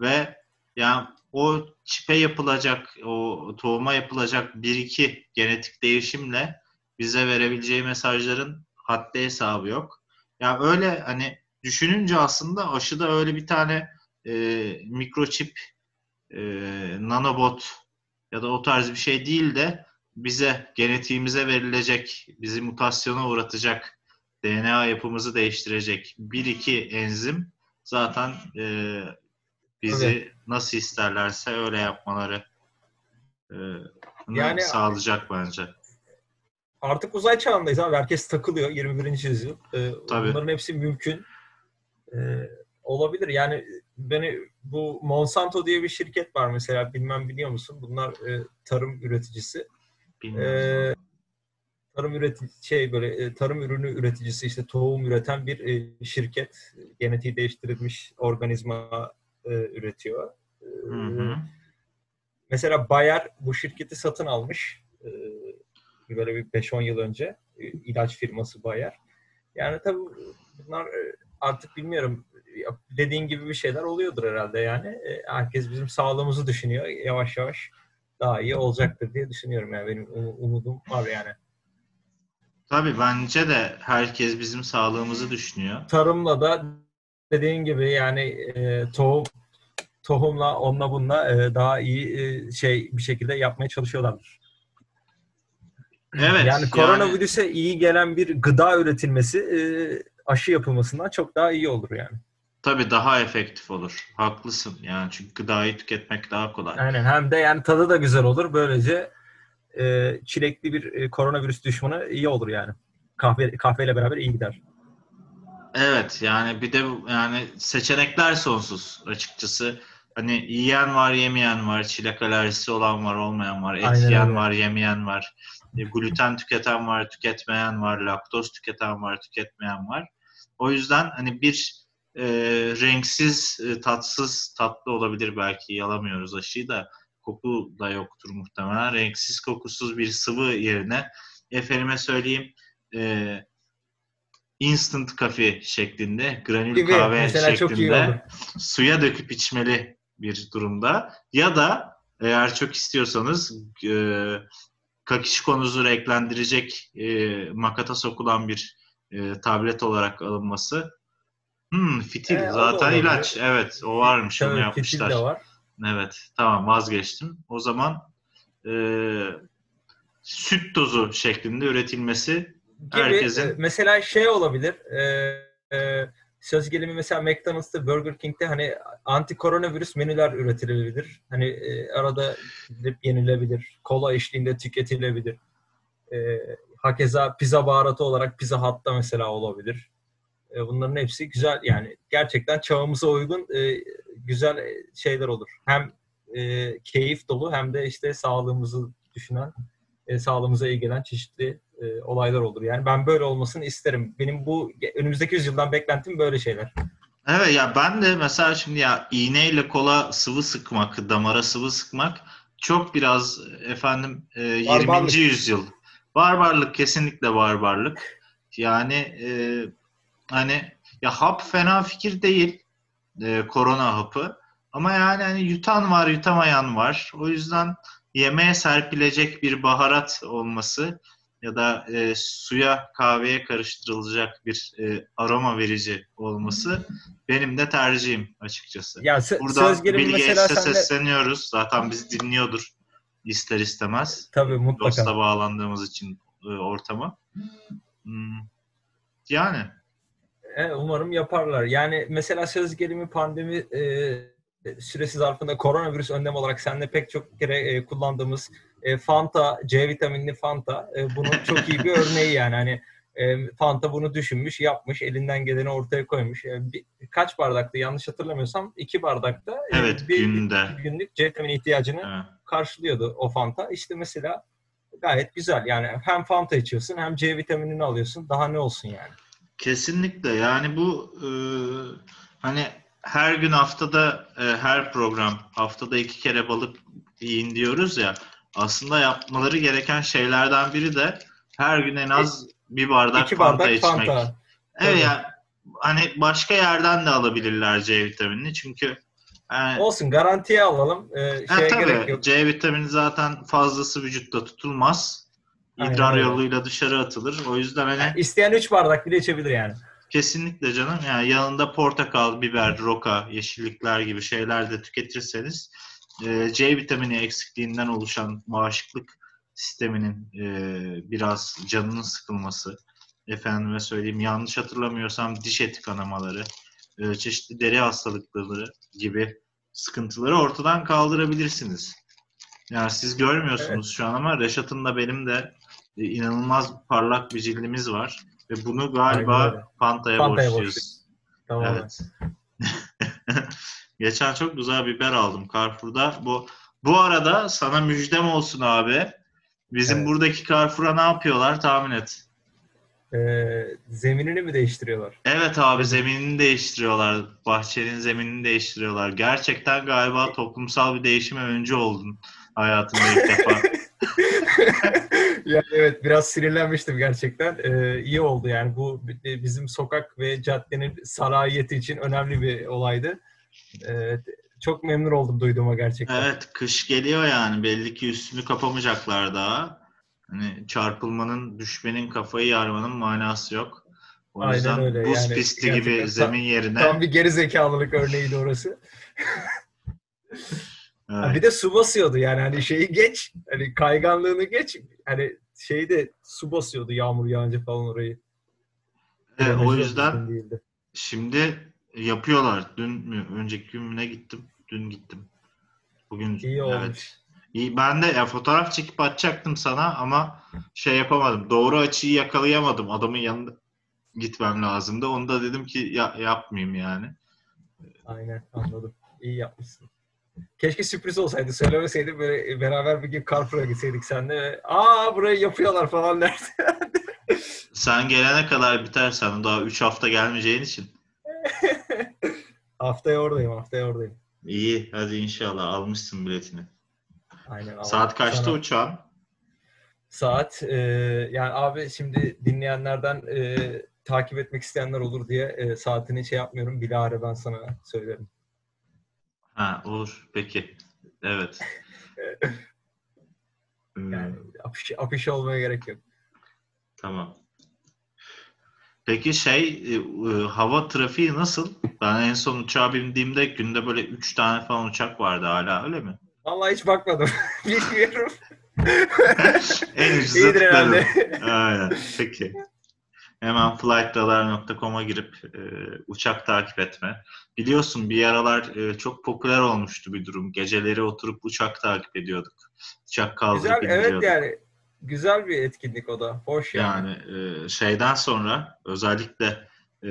ve yani o çipe yapılacak, o tohuma yapılacak bir iki genetik değişimle bize verebileceği mesajların haddi hesabı yok. Yani öyle hani düşününce aslında aşıda öyle bir tane e, mikroçip, e, nanobot ya da o tarz bir şey değil de bize genetiğimize verilecek, bizi mutasyona uğratacak, DNA yapımızı değiştirecek bir iki enzim zaten e, bizi Evet. nasıl isterlerse öyle yapmaları e, Yani- sağlayacak bence. Artık uzay çağındayız abi. Herkes takılıyor 21. yüzyıl. Ee, Tabii. Bunların hepsi mümkün. Ee, olabilir. Yani beni bu Monsanto diye bir şirket var mesela. Bilmem biliyor musun? Bunlar e, tarım üreticisi. Bilmiyorum. Ee, tarım üretici şey böyle e, tarım ürünü üreticisi işte tohum üreten bir e, şirket genetiği değiştirilmiş organizma e, üretiyor. Hı hı. Mesela Bayer bu şirketi satın almış. Böyle bir 5-10 yıl önce. İlaç firması Bayer. Yani tabii bunlar e, artık bilmiyorum dediğin gibi bir şeyler oluyordur herhalde yani. E, Herkes bizim sağlığımızı düşünüyor. Yavaş yavaş daha iyi olacaktır diye düşünüyorum yani benim um- umudum var yani. Tabii bence de herkes bizim sağlığımızı düşünüyor. Tarımla da dediğin gibi yani e, tohum tohumla onunla bununla e, daha iyi e, şey bir şekilde yapmaya çalışıyorlardır. Evet. yani koronavirüse iyi gelen bir gıda üretilmesi e, aşı yapılmasından çok daha iyi olur yani. Tabii daha efektif olur. Haklısın. Yani çünkü gıdayı tüketmek daha kolay. Aynen hem de yani tadı da güzel olur. Böylece e, çilekli bir e, koronavirüs düşmanı iyi olur yani. Kahve kahveyle beraber iyi gider. Evet yani bir de yani seçenekler sonsuz açıkçası. Hani yiyen var, yemeyen var, çilek alerjisi olan var, olmayan var, et Aynen yiyen öyle. var, yemeyen var, e, gluten tüketen var, tüketmeyen var, laktoz tüketen var, tüketmeyen var. O yüzden hani bir e, renksiz, e, tatsız, tatlı olabilir belki yalamıyoruz aşıyı da koku da yoktur muhtemelen. Renksiz, kokusuz bir sıvı yerine efendime söyleyeyim e, instant kafe şeklinde, granül Gibi kahve şeklinde suya döküp içmeli bir durumda. Ya da eğer çok istiyorsanız e, kakişkonuzu renklendirecek e, makata sokulan bir e, tablet olarak alınması. Hmm, fitil E, zaten ilaç. Evet o varmış onu Tabii, yapmışlar. fitil de var. Evet tamam vazgeçtim. O zaman e, süt tozu şeklinde üretilmesi gibi Herkesin- e, mesela şey olabilir e, e, söz gelimi mesela McDonald's'ta Burger King'de hani anti koronavirüs menüler üretilebilir. Hani e, arada gidip yenilebilir. Kola eşliğinde tüketilebilir. E, hakeza pizza baharatı olarak Pizza Hut'ta mesela olabilir. E, bunların hepsi güzel yani gerçekten çağımıza uygun e, güzel şeyler olur. Hem e, keyif dolu hem de işte sağlığımızı düşünen e, sağlığımıza iyi gelen çeşitli e, olaylar olur. Yani ben böyle olmasını isterim. Benim bu önümüzdeki yüzyıldan beklentim böyle şeyler. Evet ya ben de mesela şimdi ya iğneyle kola sıvı sıkmak, damara sıvı sıkmak çok biraz efendim e, 20. Barbarlık. yüzyıl. Barbarlık kesinlikle barbarlık. Yani e, hani ya hap fena fikir değil. E, korona hapı. Ama yani hani yutan var, yutamayan var. O yüzden yemeğe serpilecek bir baharat olması ya da e, suya kahveye karıştırılacak bir e, aroma verici olması benim de tercihim açıkçası. Ya sö- Buradan söz de sesleniyoruz. Zaten bizi dinliyordur ister istemez. tabii mutlaka. Dosta bağlandığımız için e, ortama. Hmm. Yani umarım yaparlar. Yani mesela söz gelimi pandemi e, süresi zarfında koronavirüs önlem olarak seninle pek çok kere e, kullandığımız e, Fanta, C vitaminli Fanta e, bunun çok iyi bir örneği yani. Hani e, Fanta bunu düşünmüş, yapmış, elinden geleni ortaya koymuş. E, bir, kaç bardakta yanlış hatırlamıyorsam iki bardakta e, Evet, bir günde. günlük C vitamini ihtiyacını Evet. karşılıyordu o Fanta. İşte mesela gayet güzel. Yani hem Fanta içiyorsun hem C vitaminini alıyorsun. Daha ne olsun yani. Kesinlikle yani bu e, hani her gün haftada e, her program haftada iki kere balık yiyin diyoruz ya aslında yapmaları gereken şeylerden biri de her gün en az bir bardak İki Fanta bardak içmek. Fanta. Evet Tabii. yani hani başka yerden de alabilirler C vitaminini çünkü yani, Olsun garantiye alalım. Ee, şeye tabii. gerek yok. C vitamini zaten fazlası vücutta tutulmaz. Aynen İdrar öyle. yoluyla dışarı atılır. O yüzden hani Yani isteyen 3 bardak bile içebilir yani. kesinlikle canım yani yanında portakal, biber, roka, yeşillikler gibi şeyler de tüketirseniz e, C vitamini eksikliğinden oluşan bağışıklık sisteminin e, biraz canının sıkılması, efendime söyleyeyim yanlış hatırlamıyorsam diş eti kanamaları, e, çeşitli deri hastalıkları gibi sıkıntıları ortadan kaldırabilirsiniz. Yani siz görmüyorsunuz şu an ama Reşat'ın da benim de inanılmaz parlak bir cildimiz var. Ve bunu galiba. Panta'ya Fanta'ya borçluyuz. Tamam. Evet. Geçen çok güzel biber aldım Carrefour'da. Bu bu arada sana müjdem olsun abi. Bizim Evet. buradaki Carrefour'a ne yapıyorlar tahmin et. Ee, zeminini mi değiştiriyorlar? Evet abi zeminini değiştiriyorlar. Bahçenin zeminini değiştiriyorlar. Gerçekten galiba toplumsal bir değişime öncü oldun hayatında ilk defa. yani evet biraz sinirlenmiştim gerçekten. Ee, iyi oldu yani bu bi- bizim sokak ve caddenin sarayiyeti için önemli bir olaydı. Ee, çok memnun oldum duyduğuma gerçekten. Evet kış geliyor yani belli ki üstünü kapamayacaklar daha. Hani çarpılmanın, düşmenin, kafayı yarmanın manası yok. O Aynen yüzden öyle. buz Yani pisti gerçekten gibi tam- zemin yerine Tam bir geri zekalılık örneğiydi orası. Evet, bir de su basıyordu yani hani şeyi geç, hani kayganlığını geç, hani şeyde su basıyordu yağmur yağınca falan orayı. Evet, o Drenajı yüzden şimdi yapıyorlar. Dün mü, önceki gün ne gittim? Dün gittim. Bugün İyi evet. olmuş. İyi, ben de ya fotoğraf çekip atacaktım sana ama şey yapamadım. Doğru açıyı yakalayamadım. Adamın yanında gitmem lazımdı. Onu da dedim ki ya, yapmayayım yani. Aynen anladım. İyi yapmışsın. Keşke sürpriz olsaydı. Söylemeseydin böyle beraber bir gün Carrefour'a gitseydik seninle. ve, Aa burayı yapıyorlar falan derdi. Sen gelene kadar biter sen. Daha 3 hafta gelmeyeceğin için. haftaya oradayım, haftaya oradayım. İyi hadi inşallah almışsın biletini. Aynen. ama Saat kaçta sana- uçağın? Saat e, yani abi şimdi dinleyenlerden e, takip etmek isteyenler olur diye e, saatini şey yapmıyorum. Bilahare ben sana söylerim. Ha olur peki. Evet. Hmm, Yani afiş, afiş olmaya gerek yok. Tamam. Peki şey e, e, hava trafiği nasıl? Ben en son uçağa bindiğimde günde böyle 3 tane falan uçak vardı hala öyle mi? Vallahi hiç bakmadım. Bilmiyorum. en ucuza tıkladım. Aynen. Peki. Hemen flightradar.com'a girip e, uçak takip etme. Biliyorsun bir aralar e, çok popüler olmuştu bir durum. Geceleri oturup uçak takip ediyorduk. Uçak kaldırıp Güzel, evet yani güzel bir etkinlik o da. Hoş yani. Yani e, şeyden sonra özellikle e,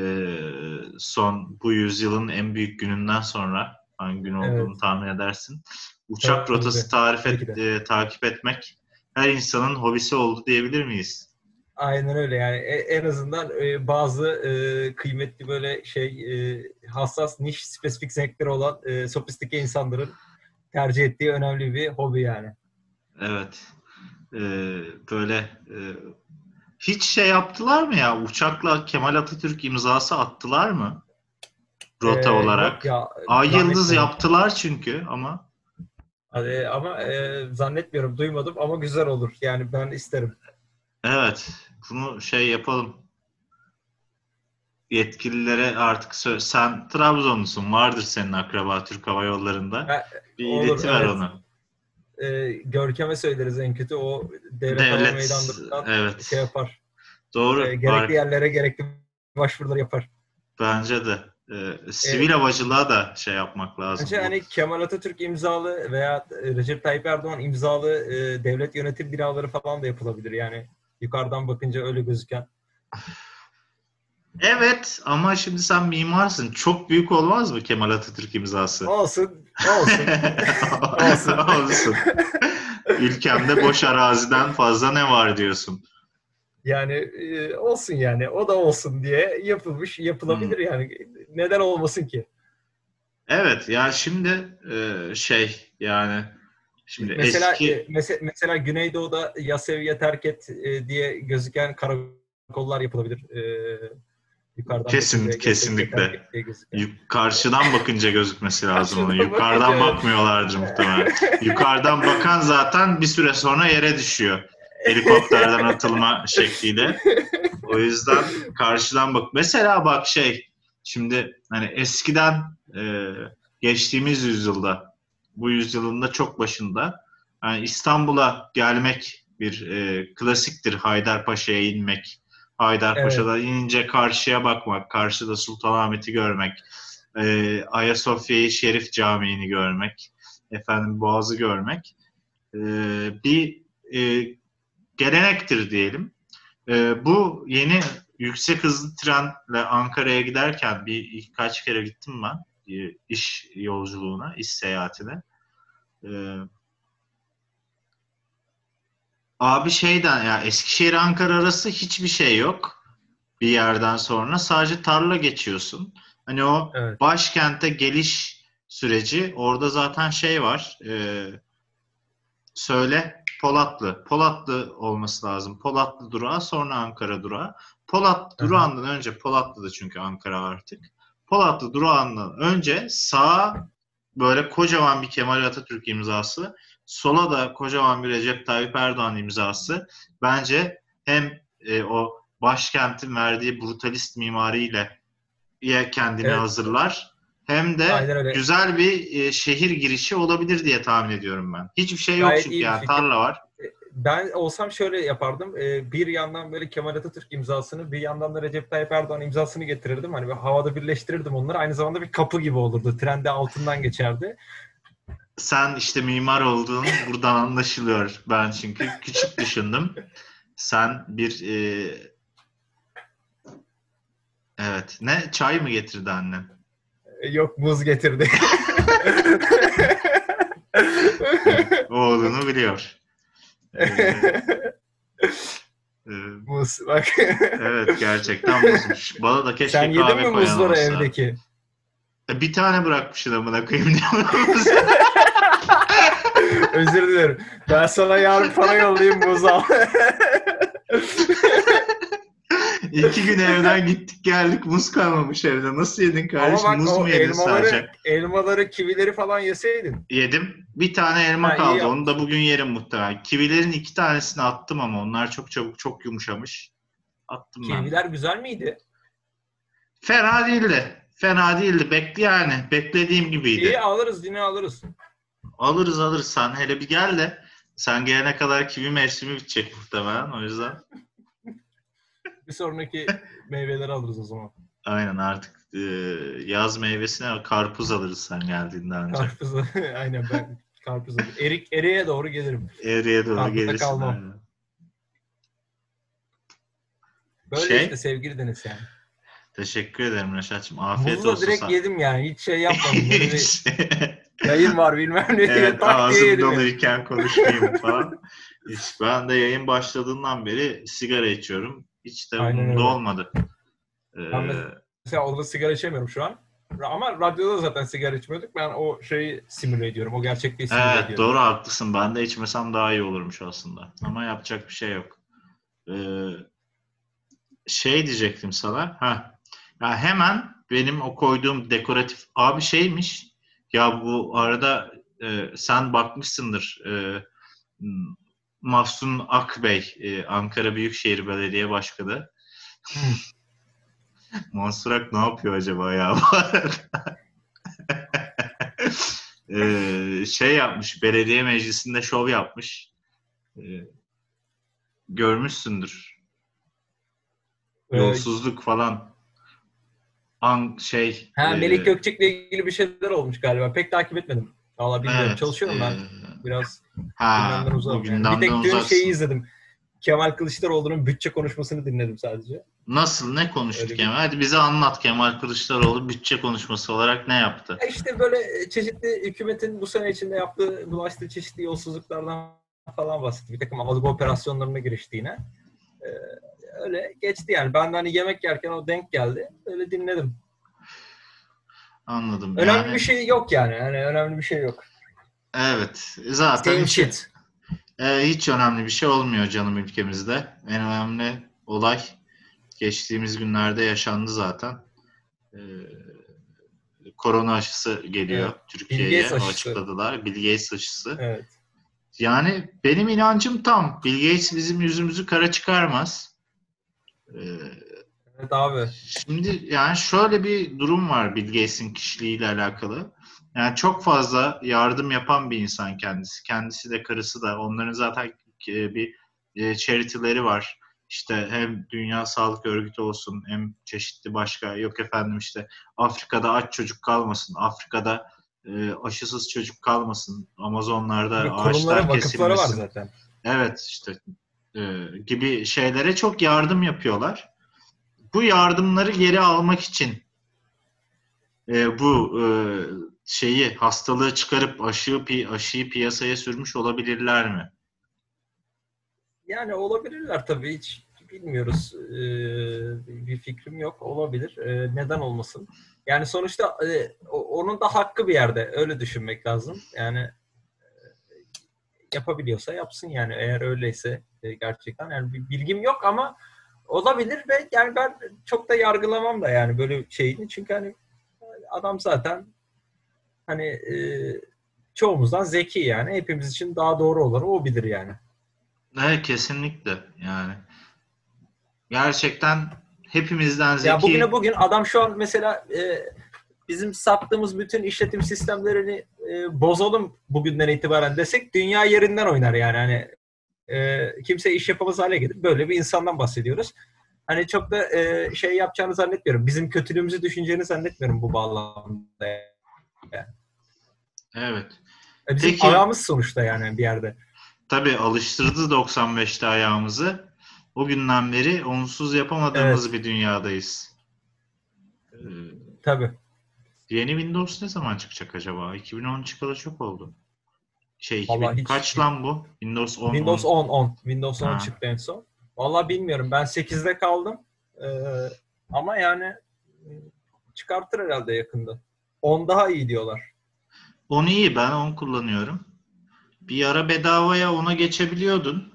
son bu yüzyılın en büyük gününden sonra hangi gün olduğunu Evet. tahmin edersin. Uçak Tabii, rotası tarif et, e, takip etmek her insanın hobisi oldu diyebilir miyiz? Aynen öyle yani E- en azından e, bazı e, kıymetli böyle şey hassas niş spesifik zevkleri olan sofistike insanların tercih ettiği önemli bir hobi yani. Evet. Böyle e, hiç şey yaptılar mı ya? Uçakla Kemal Atatürk imzası attılar mı? Rota E, olarak. ya, Ay yıldız yaptılar çünkü ama E, ama e, zannetmiyorum duymadım ama güzel olur yani ben isterim. Evet, bunu şey yapalım. Yetkililere artık sö- sen Trabzonlusun, vardır senin akraba Türk Hava Yolları'nda. Ha, Bir olur, iletiver evet. onu. E, Görkem'e söyleriz en kötü o devlet, Devlet, meydanlarından evet. şey yapar. Doğru. E, gerekli var. yerlere gerekli başvuruları yapar. Bence de. Ee, sivil havacılığa da şey yapmak lazım. Bence hani Kemal Atatürk imzalı veya Recep Tayyip Erdoğan imzalı e, devlet yönetim binaları falan da yapılabilir. Yani yukarıdan bakınca öyle gözüken. Evet ama şimdi sen mimarsın. Çok büyük olmaz mı Kemal Atatürk imzası? Olsun, olsun. olsun. olsun. Ülkemde boş araziden fazla ne var diyorsun. Yani e, olsun yani. O da olsun diye yapılmış, yapılabilir yani. Neden olmasın ki? Evet ya şimdi e, şey yani şimdi Mesela eski e, mese- mesela Güneydoğu'da Yaseviye terk et e, diye gözüken karakollar yapılabilir. E, yukarıdan Kesin- kesinlikle. Karşıdan bakınca gözükmesi lazım onu. Yukarıdan bakmıyorlardır muhtemelen. Yukarıdan bakan zaten bir süre sonra yere düşüyor. Helikopterden atılma şekliyle. O yüzden karşıdan bak. Mesela bak şey şimdi hani eskiden e, geçtiğimiz yüzyılda bu yüzyılın da çok başında yani İstanbul'a gelmek bir e, klasiktir. Haydarpaşa'ya inmek. Haydarpaşa'da inince karşıya bakmak, karşıda Sultanahmet'i görmek, e, Ayasofya'yı Şerif Camii'ni görmek, efendim Boğaz'ı görmek e, bir e, gelenektir diyelim. E, bu yeni yüksek hızlı trenle Ankara'ya giderken bir kaç kere gittim ben iş yolculuğuna, iş seyahatine. E, abi şeyden ya Eskişehir Ankara arası hiçbir şey yok bir yerden sonra. Sadece tarla geçiyorsun. Hani o Evet. başkente geliş süreci orada zaten şey var. E, söyle Polatlı. Polatlı olması lazım. Polatlı durağı sonra Ankara durağı. Polat durağından önce Polatlı'da çünkü Ankara artık. Polatlı durağından önce sağa böyle kocaman bir Kemal Atatürk imzası, sola da kocaman bir Recep Tayyip Erdoğan imzası. Bence hem e, o başkentin verdiği brutalist mimariyle ya kendini Evet. hazırlar hem de güzel bir e, şehir girişi olabilir diye tahmin ediyorum ben. Hiçbir şey yok Gayet çünkü iyi bir yani fikir. tarla var. Ben olsam şöyle yapardım. Ee, bir yandan böyle Kemal Atatürk imzasını, bir yandan da Recep Tayyip Erdoğan imzasını getirirdim. Hani böyle havada birleştirirdim onları. Aynı zamanda bir kapı gibi olurdu. Trende altından geçerdi. Sen işte mimar olduğun buradan anlaşılıyor. Ben çünkü küçük düşündüm. Sen bir e, evet ne çay mı getirdi annen? Ee, Yok muz getirdi. Oğlunu biliyor. Ee, muz bak. evet gerçekten bozmuş. Bana da keşke Sen kahve yedin mi muzları olsa. evdeki? E, Bir tane bırakmışsın amına koyayım. Özür dilerim. Ben sana yarın para yollayayım muz al. İki gün evden gittik geldik muz kalmamış evde. Nasıl yedin Ama kardeşim? bak muz mu yedin elmaları, sadece? elmaları, kivileri falan yeseydin. Yedim. Bir tane elma Ha, kaldı. Onu da bugün yerim muhtemelen. Kivilerin iki tanesini attım ama onlar çok çabuk çok yumuşamış. Attım ben. Kiviler güzel miydi? Fena değildi. Fena değildi. Bekle yani. Beklediğim gibiydi. İyi alırız yine alırız. Alırız alırız. Sen hele bir gel de sen gelene kadar kivi mevsimi bitecek muhtemelen. O yüzden Bir sonraki meyveleri alırız o zaman. aynen artık e, yaz meyvesine karpuz alırız sen geldiğinden önce. Karpuz. Aynen ben karpuz alırım. Erik, eriğe doğru gelirim. Eriye doğru Karpuzda gelirsin. kalmam. aynen. Böyle Şey- işte sevgili Deniz yani. Teşekkür ederim Reşat'cığım. Afiyet Muzu da olsun. direkt sana. yedim yani. Hiç şey yapmadım. Böyle bir Hiç. yayın var bilmem ne diye evet tak diye yedim. donuyken konuşmayayım falan. Ben de yayın başladığından beri sigara içiyorum. Hiç de Aynen umurumda öyle. olmadı. Ee, Ben Mesela orada sigara içemiyorum şu an. Ama radyoda zaten sigara içmiyorduk. Ben o şeyi simüle ediyorum. O gerçekliği simüle evet ediyorum. doğru haklısın. Ben de içmesem daha iyi olurmuş aslında. Ama yapacak bir şey yok. Ee, şey diyecektim sana. Ha. Ya hemen benim o koyduğum dekoratif abi şeymiş. Ya bu arada e, sen bakmışsındır. E, m, Mahsun Akbey, e, Ankara Büyükşehir Belediye Başkanı. Mansur Ak ne yapıyor acaba ya? Ee, şey yapmış, belediye meclisinde şov yapmış. Ee, görmüşsündür. Yolsuzluk falan. an şey Ha, e, Melih Gökçek'le ilgili bir şeyler olmuş galiba. Pek takip etmedim. Valla bilmiyorum. evet, Çalışıyorum ben. e, Biraz ha, gündemden bu yani. Bir tek dün şeyi izledim. Kemal Kılıçdaroğlu'nun bütçe konuşmasını dinledim sadece. Nasıl ne konuştu Öyle bir- Kemal? Hadi bize anlat Kemal Kılıçdaroğlu bütçe konuşması olarak ne yaptı? Ya İşte böyle çeşitli hükümetin bu sene içinde yaptığı, bulaştığı çeşitli yolsuzluklardan falan bahsetti. Bir takım algı operasyonlarına giriştiğine. Ee, öyle geçti yani. Ben de hani yemek yerken o denk geldi. Öyle dinledim. Anladım. Önemli yani, bir şey yok yani. Yani önemli bir şey yok. Evet. Zaten Same hiç, shit. e, hiç önemli bir şey olmuyor canım ülkemizde. En önemli olay geçtiğimiz günlerde yaşandı zaten. E, korona aşısı geliyor Evet. Türkiye'ye. Açıkladılar. Bill Gates aşısı. Evet. Yani benim inancım tam. Bill Gates bizim yüzümüzü kara çıkarmaz. E, Evet abi. Şimdi yani şöyle bir durum var Bill Gates'in kişiliğiyle alakalı. Yani çok fazla yardım yapan bir insan kendisi. Kendisi de karısı da. Onların zaten e, bir e, charity'leri var. İşte hem Dünya Sağlık Örgütü olsun hem çeşitli başka yok efendim işte Afrika'da aç çocuk kalmasın. Afrika'da e, aşısız çocuk kalmasın. Amazonlarda Böyle ağaçlar vakıfları var kesilmesin. zaten. Evet işte e, gibi şeylere çok yardım yapıyorlar. Bu yardımları geri almak için e, bu e, şeyi hastalığı çıkarıp aşıyı pi- aşıyı piyasaya sürmüş olabilirler mi? Yani olabilirler tabii hiç bilmiyoruz. Ee, bir fikrim yok. Olabilir. Ee, neden olmasın? Yani sonuçta e, onun da hakkı bir yerde. Öyle düşünmek lazım. Yani e, yapabiliyorsa yapsın yani. Eğer öyleyse e, gerçekten. Yani bir bilgim yok ama olabilir ve yani ben çok da yargılamam da yani böyle şeyini. Çünkü hani adam zaten hani e, çoğumuzdan zeki yani. Hepimiz için daha doğru olanı o bilir yani. Evet kesinlikle yani. Gerçekten hepimizden zeki. Ya bugüne bugün adam şu an mesela e, bizim sattığımız bütün işletim sistemlerini e, bozalım bugünden itibaren desek dünya yerinden oynar yani hani e, kimse iş yapamaz hale gelir. Böyle bir insandan bahsediyoruz. Hani çok da e, şey yapacağını zannetmiyorum. Bizim kötülüğümüzü düşüneceğini zannetmiyorum bu bağlamda. Evet. E, Bizim Peki- ayağımız sonuçta yani bir yerde. Tabii alıştırdı 95'te ayağımızı. O günden beri onsuz yapamadığımız bir dünyadayız. Ee, Tabii. Yeni Windows ne zaman çıkacak acaba? 2010 çıkalı çok oldu. Şey, Vallahi 2000 hiç- kaç lan bu? Windows 10. Windows 10 10. Windows 10 Ha. çıktı en son. Vallahi bilmiyorum. Ben 8'de kaldım. Ee, ama yani e, çıkartır herhalde yakında. 10 daha iyi diyorlar. 10 iyi ben 10 kullanıyorum. Bir ara bedavaya ona geçebiliyordun.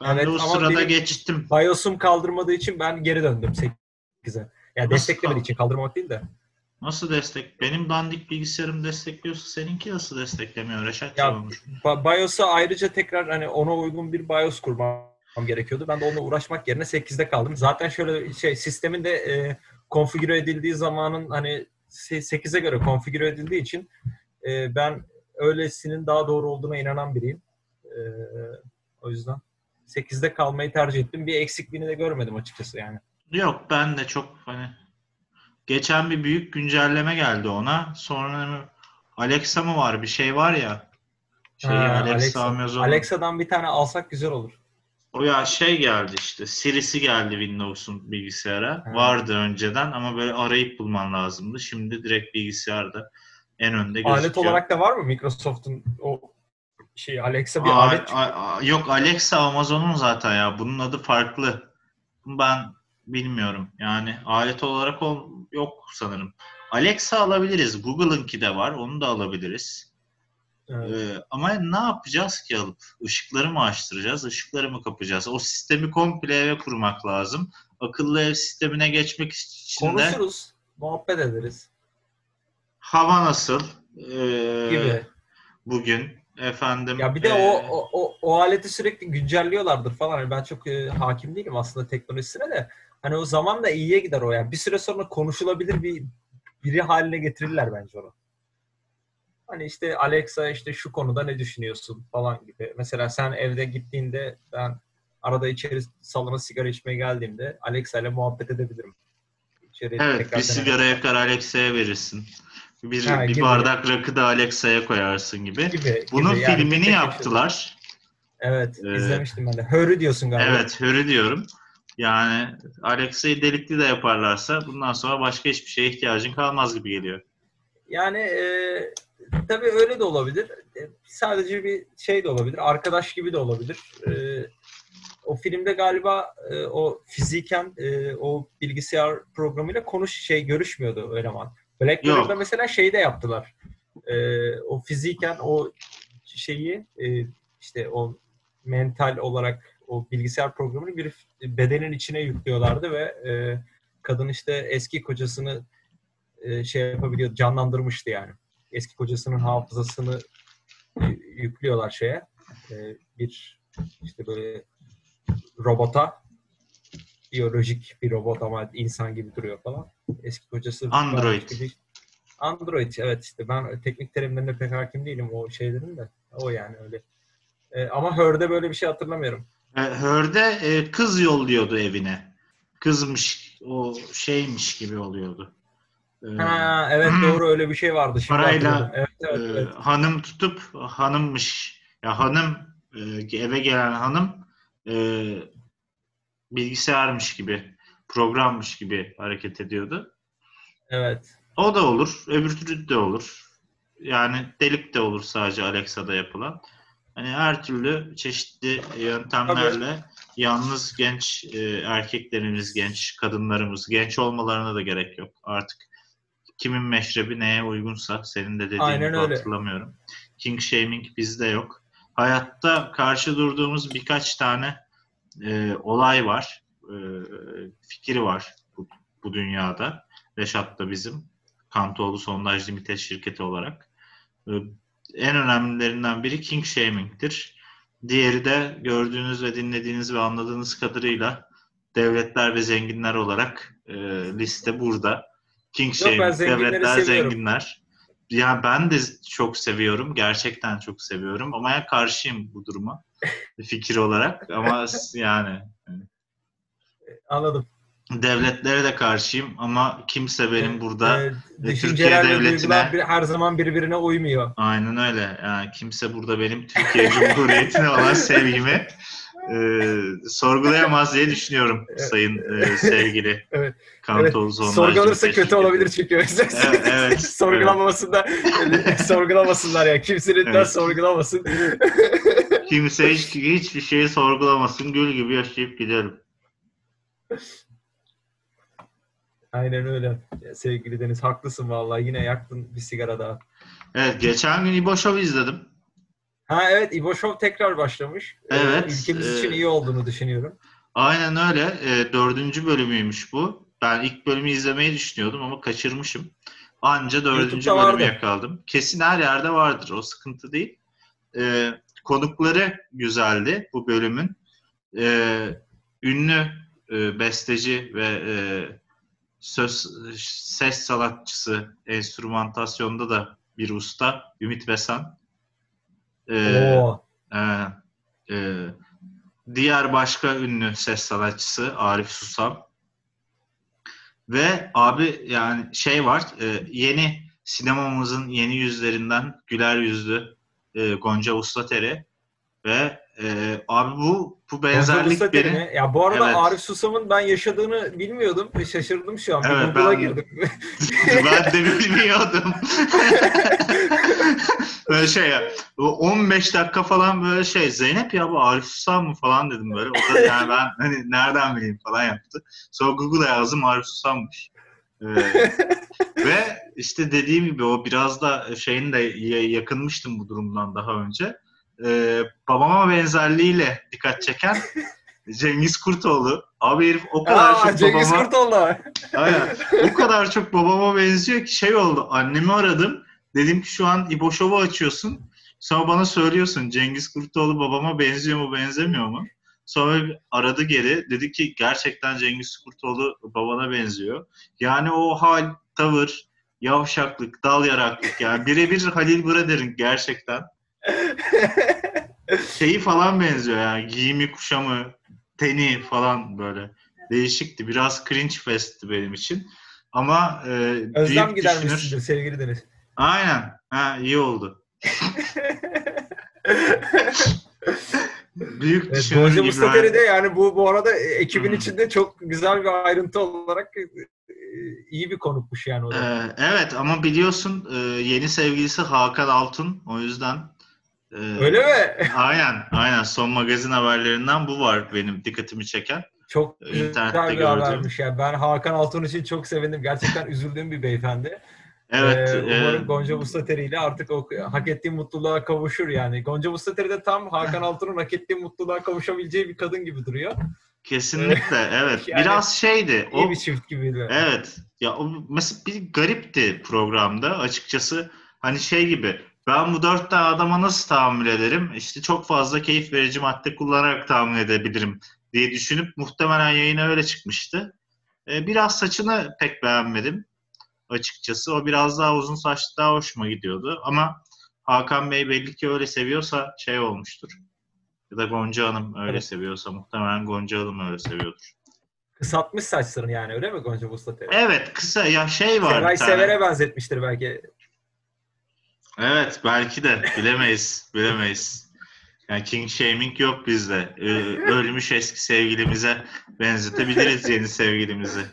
Ben Evet, de o ama sırada benim- geçtim. BIOS'um kaldırmadığı için ben geri döndüm 8'e. Yani Nasıl desteklemediği kaldı? için kaldırmak değil de. Nasıl destek? Benim dandik bilgisayarım destekliyorsa seninki nasıl desteklemiyor Reşat Ya, Çavuş'um? Ba- BIOS'a ayrıca tekrar hani ona uygun bir BIOS kurmam gerekiyordu. Ben de onunla uğraşmak yerine 8'de kaldım. Zaten şöyle şey sistemin de e, konfigüre edildiği zamanın hani 8'e göre konfigüre edildiği için e, ben öylesinin daha doğru olduğuna inanan biriyim. E, o yüzden 8'de kalmayı tercih ettim. Bir eksikliğini de görmedim açıkçası yani. Yok ben de çok hani geçen bir büyük güncelleme geldi ona. Sonra Alexa mı var? Bir şey var ya. Şey Ha, Alexa, Alexa. Alexa'dan bir tane alsak güzel olur. O ya şey geldi işte. Siri'si geldi Windows'un bilgisayara. Ha. Vardı önceden ama böyle arayıp bulman lazımdı. Şimdi direkt bilgisayarda en önde gözüküyor. Alet olarak da var mı Microsoft'un o şey Alexa bir Aa, alet? a- a- yok Alexa Amazon'un zaten ya. Bunun adı farklı. Ben bilmiyorum. Yani alet olarak ol, yok sanırım. Alexa alabiliriz. Google'ınki de var. Onu da alabiliriz. Evet. Ee, ama ne yapacağız ki alıp? Işıkları mı açtıracağız? Işıkları mı kapacağız? O sistemi komple eve kurmak lazım. Akıllı ev sistemine geçmek için de Konuşuruz, muhabbet ederiz hava nasıl? Ee, gibi. Bugün efendim. Ya bir de ee, o, o, o, o aleti sürekli güncelliyorlardır falan. Hani ben çok e, hakim değilim aslında teknolojisine de. Hani o zaman da iyiye gider o yani. Bir süre sonra konuşulabilir bir biri haline getirirler bence onu. Hani işte Alexa işte şu konuda ne düşünüyorsun falan gibi. Mesela sen evde gittiğinde ben arada içeri salona sigara içmeye geldiğimde Alexa ile muhabbet edebilirim. içeri Evet, bir sigara yakar Alexa'ya verirsin. Bir, Ha, bir gibi. bardak rakı da Alexa'ya koyarsın gibi. gibi. Bunun gibi. Yani filmini tek yaptılar. Evet, Ee, izlemiştim ben de. Hör'ü diyorsun galiba. Evet, Hör'ü diyorum. Yani Alexa'yı delikli de yaparlarsa bundan sonra başka hiçbir şeye ihtiyacın kalmaz gibi geliyor. Yani e, tabii öyle de olabilir. E, sadece bir şey de olabilir. Arkadaş gibi de olabilir. E, o filmde galiba e, o fiziken e, o bilgisayar programıyla konuş şey görüşmüyordu eleman. Black. Mirror'da mesela şeyi de yaptılar. E, o fiziken o şeyi e, işte o mental olarak o bilgisayar programını bir bedenin içine yüklüyorlardı ve e, kadın işte eski kocasını e, şey yapabiliyor, canlandırmıştı yani. Eski kocasının hafızasını yüklüyorlar şeye. E, bir işte böyle robota biyolojik bir robot ama insan gibi duruyor falan. Eski kocası Android. Android evet işte ben teknik terimlerine pek hakim değilim o şeylerin de. O yani öyle. E, ama Her'de böyle bir şey hatırlamıyorum. E, Hör'de e, kız yolluyordu evine. Kızmış, o şeymiş gibi oluyordu. E, Ha evet doğru öyle bir şey vardı. Şimdi Parayla. Evet, evet, e, evet. hanım tutup hanımmış. Ya hanım e, eve gelen hanım e, bilgisayarmış gibi, programmış gibi hareket ediyordu. Evet. O da olur, öbür türlü de olur. Yani delik de olur sadece Alexa'da yapılan. Hani her türlü çeşitli yöntemlerle yalnız genç e, erkeklerimiz, genç kadınlarımız, genç olmalarına da gerek yok. Artık kimin meşrebi neye uygunsa, senin de dediğin Aynen gibi öyle. hatırlamıyorum. King shaming bizde yok. Hayatta karşı durduğumuz birkaç tane e, olay var, e, fikri var bu, bu dünyada. Reşat da bizim. Kantoğlu Sondaj Limited şirketi olarak. En önemlilerinden biri king shaming'tir. Diğeri de gördüğünüz ve dinlediğiniz ve anladığınız kadarıyla devletler ve zenginler olarak e, liste burada. King Yok, shaming, devletler, seviyorum. zenginler. Ya ben de çok seviyorum. Gerçekten çok seviyorum. Ama ya karşıyım bu duruma. Fikir olarak. Ama yani Anladım. Devletlere de karşıyım ama kimse benim burada Ee, Türkiye devletine- bir- her zaman birbirine uymuyor. aynen öyle. Yani kimse burada benim Türkiye Cumhuriyeti'ne olan sevgimi e, sorgulayamaz diye düşünüyorum sayın e, sevgili Evet. Kantoğlu Sondaj Sorgulanırsa kötü olabilir çünkü. Evet, evet. Sorgulamasında sorgulamasınlar ya. Kimse lütfen Evet. sorgulamasın. Kimse hiç, hiçbir şeyi sorgulamasın. Gül gibi yaşayıp gidelim. Aynen öyle. Sevgili Deniz haklısın vallahi. Yine yaktın bir sigara daha. Evet geçen gün İbo Show'u izledim. Ha evet İbo Show tekrar başlamış. Ee, Evet, Ülkemiz e- için iyi olduğunu düşünüyorum. Aynen öyle. E, dördüncü bölümüymüş bu. Ben ilk bölümü izlemeyi düşünüyordum ama kaçırmışım. Anca dördüncü bölümü vardı. yakaladım. Kesin her yerde vardır. O sıkıntı değil. E, konukları güzeldi bu bölümün. E, ünlü e, besteci ve e, söz ses sanatçısı, enstrümantasyonda da bir usta Ümit Besan. E, Oo. ee, e, diğer başka ünlü ses sanatçısı Arif Susam. Ve abi yani şey var e, yeni sinemamızın yeni yüzlerinden güler yüzlü e, Gonca Ustater'e ve e, abi bu bu benzerlik beni? Ya bu arada Evet. Arif Susam'ın ben yaşadığını bilmiyordum. Şaşırdım şu an. Evet, Google'a ben- girdim. ben de bilmiyordum. böyle şey ya. bu 15 dakika falan böyle şey Zeynep ya bu Arif Susam mı falan dedim böyle. O da yani ben hani nereden bileyim falan yaptı. Sonra Google'a yazdım Arif Susam'mış. Ee, ve işte dediğim gibi o biraz da şeyin de ya- yakınmıştım bu durumdan daha önce. Ee, babama benzerliğiyle dikkat çeken Cengiz Kurtoğlu. Abi herif o kadar Aa, çok Cengiz babama... Kurtoğlu. Aynen. O kadar çok babama benziyor ki şey oldu. Annemi aradım. Dedim ki şu an İbo Show'u açıyorsun. Sonra bana söylüyorsun Cengiz Kurtoğlu babama benziyor mu benzemiyor mu? Sonra aradı geri. Dedi ki gerçekten Cengiz Kurtoğlu babana benziyor. Yani o hal, tavır, yavşaklık, dal yaraklık yani birebir Halil Birader'in gerçekten şeyi falan benziyor yani giyimi, kuşamı, teni falan böyle değişikti. Biraz cringe festti benim için. Ama e, Özlem büyük gidermişsindir sevgili Deniz. Aynen. Ha, iyi oldu. büyük Evet, düşünür İbrahim. Mustateri de yani bu bu arada ekibin Hmm. içinde çok güzel bir ayrıntı olarak e, iyi bir konukmuş yani. Ee, evet ama biliyorsun e, yeni sevgilisi Hakan Altun. O yüzden e, Öyle mi? Aynen, aynen. Son magazin haberlerinden bu var benim dikkatimi çeken. Çok İnternette güzel bir gördüm. habermiş yani. Ben Hakan Altun için çok sevindim. Gerçekten üzüldüğüm bir beyefendi. Evet, Ee, e, umarım Gonca Mustateri ile artık o hak ettiği mutluluğa kavuşur yani. Gonca Mustateri de tam Hakan Altun'un hak ettiği mutluluğa kavuşabileceği bir kadın gibi duruyor. kesinlikle evet. Yani Biraz şeydi. İyi O, bir çift gibiydi. evet. Ya o mesela bir garipti programda açıkçası. Hani şey gibi. Ben bu dört tane adama nasıl tahammül ederim? İşte çok fazla keyif verici madde kullanarak tahammül edebilirim diye düşünüp muhtemelen yayına öyle çıkmıştı. Ee, biraz saçını pek beğenmedim açıkçası. O biraz daha uzun saçlı daha hoşuma gidiyordu. Ama Hakan Bey belli ki öyle seviyorsa şey olmuştur. Ya da Gonca Hanım öyle Evet. seviyorsa muhtemelen Gonca Hanım öyle seviyordur. Kısaltmış saçlarını yani öyle mi Gonca Mustateri? Evet kısa ya şey var. Seray. Sever'e benzetmiştir belki. Evet belki de bilemeyiz. bilemeyiz. Yani king shaming yok bizde. Ölmüş eski sevgilimize benzetebiliriz yeni sevgilimizi.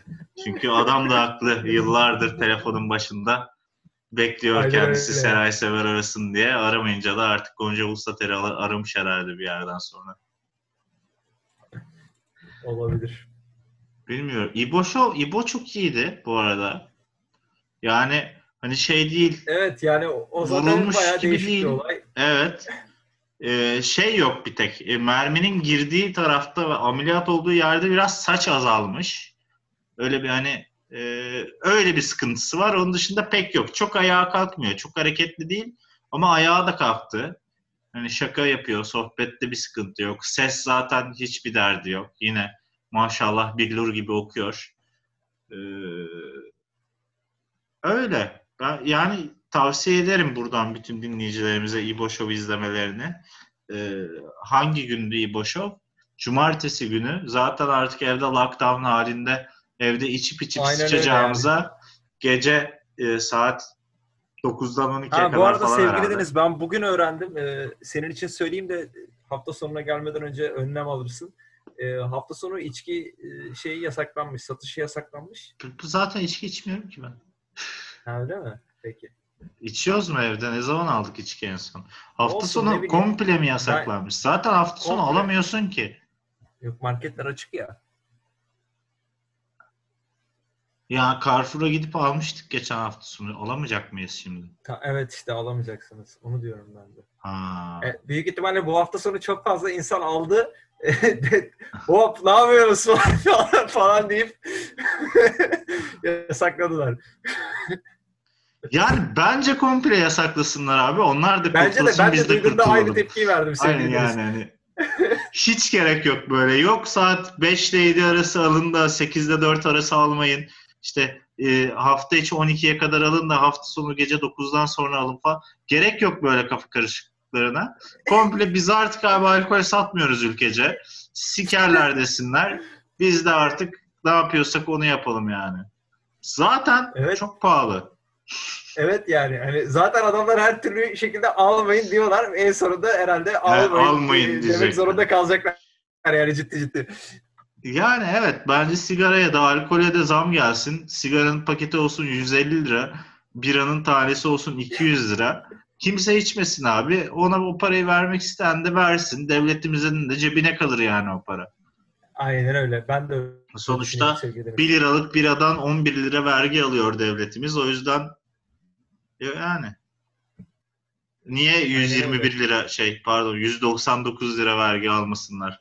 Çünkü adam da haklı. Yıllardır telefonun başında bekliyor Aynen kendisi öyle. Seray Sever arasın diye. Aramayınca da artık Gonca Ustater'i ar- aramış herhalde bir yerden sonra. Olabilir. Bilmiyorum. İbo Show, İbo çok iyiydi bu arada. Yani hani şey değil. Evet yani o, zaten Vurulmuş bayağı gibi değil. bir olay. Evet. Ee, şey yok bir tek. E, merminin girdiği tarafta ve ameliyat olduğu yerde biraz saç azalmış. Öyle bir hani e, öyle bir sıkıntısı var. Onun dışında pek yok. Çok ayağa kalkmıyor. Çok hareketli değil. Ama ayağa da kalktı. Hani şaka yapıyor. Sohbette bir sıkıntı yok. Ses zaten hiçbir derdi yok. Yine maşallah billur gibi okuyor. Ee, öyle. Ben, yani tavsiye ederim buradan bütün dinleyicilerimize İbo Show izlemelerini. Ee, hangi gündü İbo Show? Cumartesi günü. Zaten artık evde lockdown halinde evde içip içip Aynen sıçacağımıza gece e, saat 9'dan 12'ye Ha, kadar bu arada falan sevgili herhalde. Deniz ben bugün öğrendim. Ee, senin için söyleyeyim de hafta sonuna gelmeden önce önlem alırsın. Ee, hafta sonu içki e, şeyi yasaklanmış, satışı yasaklanmış. Zaten içki içmiyorum ki ben. Ha, öyle mi? Peki. İçiyoruz mu evde? Ne zaman aldık içki en son? Hafta Olsun, sonu komple mi yasaklanmış? Zaten hafta sonu Komple. alamıyorsun ki. Yok marketler açık ya. Ya Carrefour'a gidip almıştık geçen hafta sonu. Alamayacak mıyız şimdi? Ta- evet işte alamayacaksınız. Onu diyorum ben de. Ha. E, büyük ihtimalle bu hafta sonu çok fazla insan aldı. Hop ne yapıyoruz falan, falan deyip yasakladılar. Yani bence komple yasaklasınlar abi. Onlar da Bence de kurtulsun ben de biz de duyduğumda aynı kurtulalım. tepkiyi verdim Aynen yani hani. Hiç gerek yok böyle. Yok saat 5 ile 7 arası alın da 8 ile 4 arası almayın. İşte e, hafta içi 12'ye kadar alın da hafta sonu gece 9'dan sonra alın falan. Gerek yok böyle kafa karışıklıklarına. Komple biz artık abi alkol satmıyoruz ülkece. Sikerler desinler. Biz de artık ne yapıyorsak onu yapalım yani. Zaten Evet. çok pahalı. Evet yani hani zaten adamlar her türlü şekilde almayın diyorlar. En sonunda herhalde almayın, almayın e, demek diyecekler. zorunda kalacaklar. Yani ciddi ciddi. Yani evet bence sigaraya da alkole de zam gelsin. Sigaranın paketi olsun 150 lira. Biranın tanesi olsun 200 lira. Kimse içmesin abi. Ona o parayı vermek isteyen de versin. Devletimizin de cebine kalır yani o para. Aynen öyle. Ben de öyle Sonuçta düşünüyorum sevgili Deniz. 1 liralık biradan 11 lira vergi alıyor devletimiz. O yüzden yani niye 121 lira şey pardon 199 lira vergi almasınlar?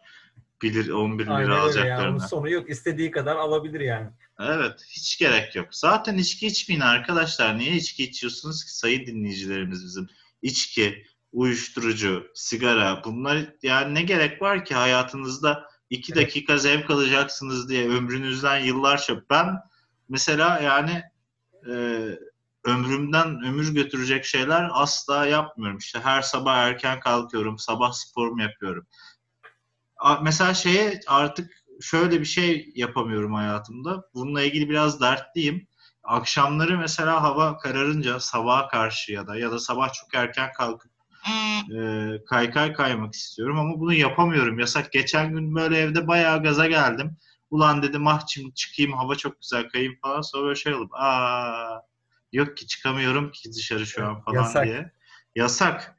1 lira 11 lira Aynen öyle ya. Onun alacaklarına. sonu yok. İstediği kadar alabilir yani. Evet, hiç gerek yok. Zaten içki içmeyin arkadaşlar. Niye içki içiyorsunuz ki sayın dinleyicilerimiz bizim? İçki, uyuşturucu, sigara bunlar yani ne gerek var ki hayatınızda iki Evet. dakika zevk alacaksınız diye ömrünüzden yıllarca ben mesela yani e, ömrümden ömür götürecek şeyler asla yapmıyorum. İşte her sabah erken kalkıyorum, sabah sporumu yapıyorum. Mesela şeye artık şöyle bir şey yapamıyorum hayatımda. Bununla ilgili biraz dertliyim. akşamları mesela hava kararınca sabaha karşı ya da ya da sabah çok erken kalkıp e, kaykay kaymak istiyorum ama bunu yapamıyorum. Yasak. Geçen gün böyle evde bayağı gaza geldim. Ulan dedim ah şimdi çıkayım hava çok güzel kayayım falan. Sonra böyle şey olup aa yok ki çıkamıyorum ki dışarı şu an falan Yasak. diye. Yasak.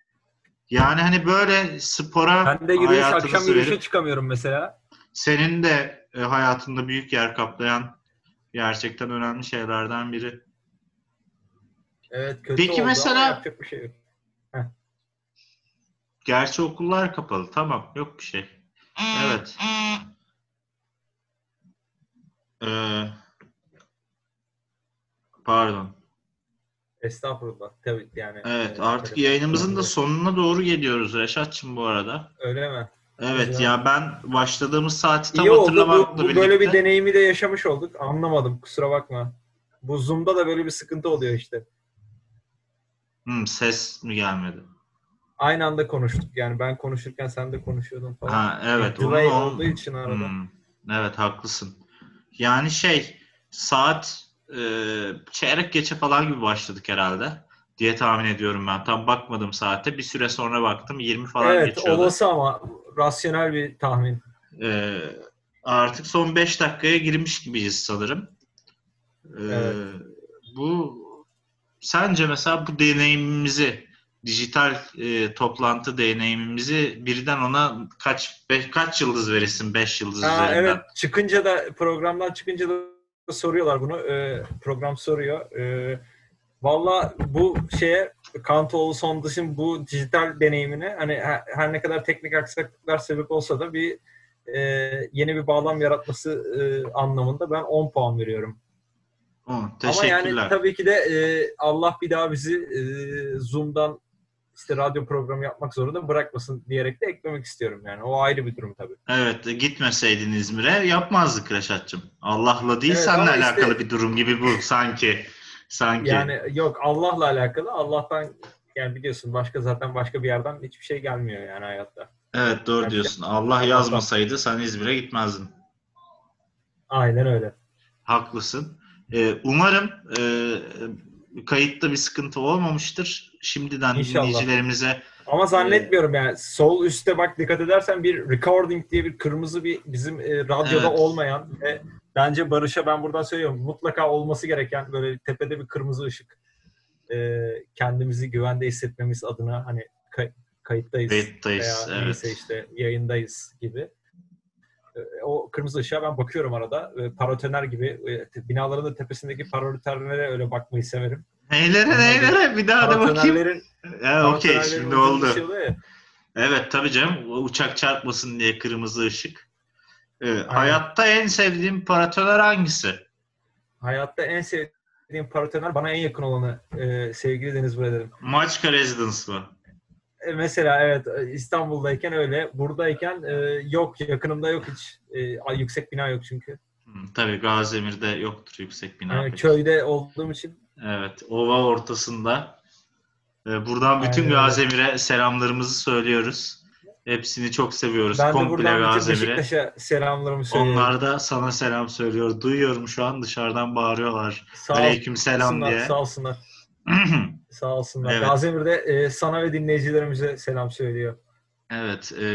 Yani hani böyle spora Ben de yürüyüş, akşam yürüyüşe verip çıkamıyorum mesela. senin de e, hayatında büyük yer kaplayan gerçekten önemli şeylerden biri. Evet kötü Peki oldu mesela- ama yapacak bir şey yok. Gerçi okullar kapalı. Tamam. Yok bir şey. Evet. Ee, pardon. Estağfurullah. Tabii yani. Evet e, artık telefon- yayınımızın da sonuna doğru geliyoruz Reşat'cığım bu arada. Öyle mi? Evet Güzel. ya ben başladığımız saati tam İyi oldu. hatırlamakla Bu, bu birlikte. böyle bir deneyimi de yaşamış olduk. Anlamadım. Kusura bakma. Bu Zoom'da da böyle bir sıkıntı oluyor işte. Hmm, ses mi gelmedi? Aynı anda konuştuk. Yani ben konuşurken sen de konuşuyordun falan. Ha evet. Delay onun- olduğu için arada. Hmm, evet haklısın. Yani şey saat e, çeyrek geçe falan gibi başladık herhalde diye tahmin ediyorum ben. Tam bakmadım saate. Bir süre sonra baktım 20 falan evet geçiyordu. olası ama rasyonel bir tahmin. E, artık son 5 dakikaya girmiş gibiyiz sanırım. E, Evet. Bu sence mesela bu deneyimimizi dijital e, toplantı deneyimimizi birden ona kaç beş, kaç yıldız verirsin 5 yıldız Ha, üzerinden? evet çıkınca da programdan çıkınca da soruyorlar bunu. Ee, program soruyor. Ee, Valla bu şeye Kantoğlu son dışın bu dijital deneyimine hani her, her ne kadar teknik aksaklıklar sebep olsa da bir e, yeni bir bağlam yaratması e, anlamında ben 10 puan veriyorum. Hı, Ama teşekkürler. yani tabii ki de e, Allah bir daha bizi e, Zoom'dan işte radyo programı yapmak zorunda bırakmasın diyerek de eklemek istiyorum yani. O ayrı bir durum tabii. Evet gitmeseydin İzmir'e yapmazdık Reşat'cığım. Allah'la değil Evet, seninle ama işte- alakalı bir durum gibi bu sanki. Sanki. Yani yok Allah'la alakalı. Allah'tan yani biliyorsun başka zaten başka bir yerden hiçbir şey gelmiyor yani hayatta. evet doğru Başka- diyorsun. Allah yazmasaydı sen İzmir'e gitmezdin. Aynen öyle. Haklısın. Ee, umarım e, kayıtta bir sıkıntı olmamıştır. Şimdiden İnşallah. dinleyicilerimize Ama zannetmiyorum yani. Sol üstte bak dikkat edersen bir recording diye bir kırmızı bir bizim e, radyoda Evet. olmayan ve bence Barış'a ben buradan söylüyorum mutlaka olması gereken böyle tepede bir kırmızı ışık. E, kendimizi güvende hissetmemiz adına hani kay- kayıttayız. kayıttayız. veya Evet. işte yayındayız gibi. E, O kırmızı ışığa ben bakıyorum arada. E, Paratoner gibi e, binaların da tepesindeki paratonerlere öyle bakmayı severim. Neylere neylere bir daha da bakayım. Evet, okey şimdi oldu. ya. Evet tabii canım. Uçak çarpmasın diye kırmızı ışık. Ee, hayatta en sevdiğim paratoner hangisi? Hayatta en sevdiğim paratoner bana en yakın olanı e, sevgili Deniz Buraderim. Maçka Residence mı? E, mesela evet e, İstanbul'dayken öyle. Buradayken e, yok yakınımda yok hiç. E, yüksek bina yok çünkü. Tabii Gaziemir'de yoktur yüksek bina. Yani köyde olduğum için Evet, ova ortasında. Ee, buradan bütün Aynen. Gazemir'e selamlarımızı söylüyoruz. Hepsini çok seviyoruz. ben de Komple buradan bütün Gazemir'e. Beşiktaş'a selamlarımı söylüyorum. Onlar da sana selam söylüyor. Duyuyorum şu an dışarıdan bağırıyorlar. sağ Aleyküm selam diye. Sağ olsunlar. Sağ olsunlar. Evet. Gazemir'de e, sana ve dinleyicilerimize selam söylüyor. evet. E,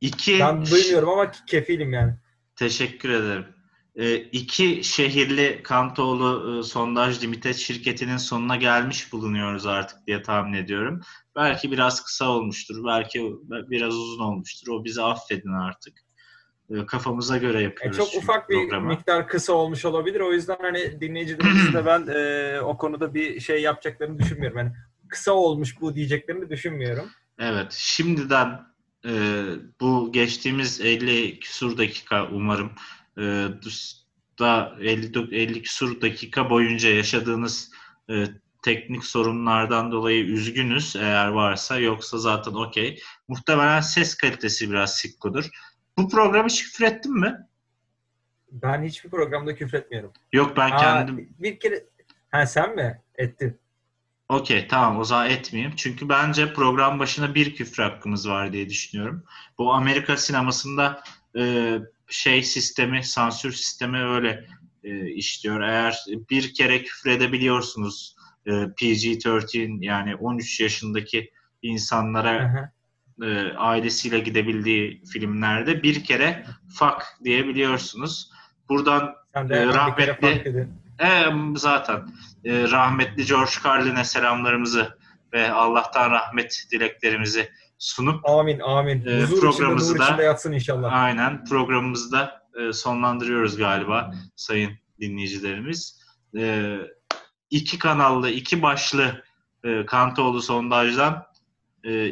iki Ben duymuyorum ama kefilim yani. Teşekkür ederim. E, iki şehirli Kantoğlu e, sondaj limited şirketinin sonuna gelmiş bulunuyoruz artık diye tahmin ediyorum. Belki biraz kısa olmuştur, belki biraz uzun olmuştur. O bizi affedin artık. E, kafamıza göre E, yapıyoruz. çok çünkü ufak bir programı. miktar kısa olmuş olabilir. O yüzden hani dinleyicilerimizin de ben e, o konuda bir şey yapacaklarını düşünmüyorum. Yani kısa olmuş bu diyeceklerini düşünmüyorum. Evet, şimdiden e, bu geçtiğimiz 50 küsur dakika umarım e, da 50, 50 küsur dakika boyunca yaşadığınız e, teknik sorunlardan dolayı üzgünüz eğer varsa yoksa zaten okey. Muhtemelen ses kalitesi biraz sikkodur. Bu programı hiç küfür ettin mi? Ben hiçbir programda küfretmiyorum. Yok ben Aa, kendim bir kere ha sen mi ettin? Okey tamam o zaman etmeyeyim. Çünkü bence program başına bir küfür hakkımız var diye düşünüyorum. Bu Amerika sinemasında e, şey sistemi, sansür sistemi öyle e, işliyor. Eğer bir kere küfredebiliyorsunuz e, PG-13 yani 13 yaşındaki insanlara. E, ailesiyle gidebildiği filmlerde bir kere fuck diyebiliyorsunuz. Buradan kere rahmetli- e, zaten e, rahmetli George Carlin'e selamlarımızı ve Allah'tan rahmet dileklerimizi sunup Amin amin. Huzur programımızı içinde, da- yatsın inşallah. aynen programımızı da e, sonlandırıyoruz galiba sayın dinleyicilerimiz. E, iki kanallı, iki başlı e, Kantoğlu sondajdan e,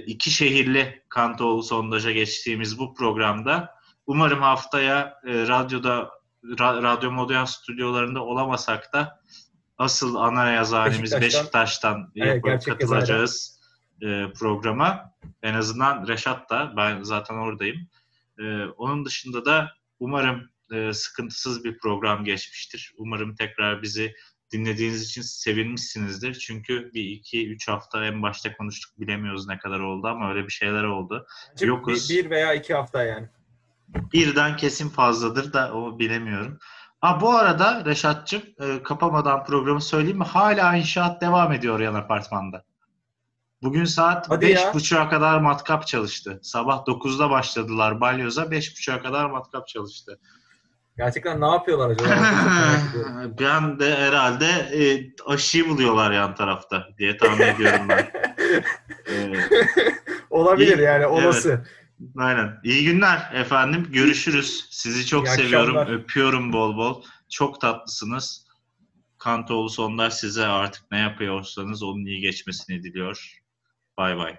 iki şehirli Kantoğlu sondaja geçtiğimiz bu programda umarım haftaya e, radyoda Ra- Radyo Modern stüdyolarında olamasak da asıl ana yazarimiz Beşiktaş'tan- Beşiktaş'tan Evet, katılacağız e, programa. En azından Reşat da ben zaten oradayım. E, onun dışında da umarım e, sıkıntısız bir program geçmiştir. Umarım tekrar bizi dinlediğiniz için sevinmişsinizdir. Çünkü bir iki üç hafta en başta konuştuk bilemiyoruz ne kadar oldu ama öyle bir şeyler oldu. Bence yokuz. Bir, veya iki hafta yani. Birden kesin fazladır da o bilemiyorum. Ha bu arada Reşat'cığım e, kapamadan programı söyleyeyim mi? Hala inşaat devam ediyor yan apartmanda. Bugün saat Hadi beş ya. buçuğa kadar matkap çalıştı. Sabah 9'da başladılar balyoza. beş buçuğa kadar matkap çalıştı. Gerçekten ne yapıyorlar acaba? Ben de herhalde e, aşıyı buluyorlar yan tarafta diye tahmin ediyorum ben. Olabilir İyi, yani olası. Aynen. İyi günler efendim. Görüşürüz. Sizi çok İyi seviyorum. akşamlar. Öpüyorum bol bol. Çok tatlısınız. Kantoğlu Sondar size artık ne yapıyorsanız onun iyi geçmesini diliyor. Bay bay.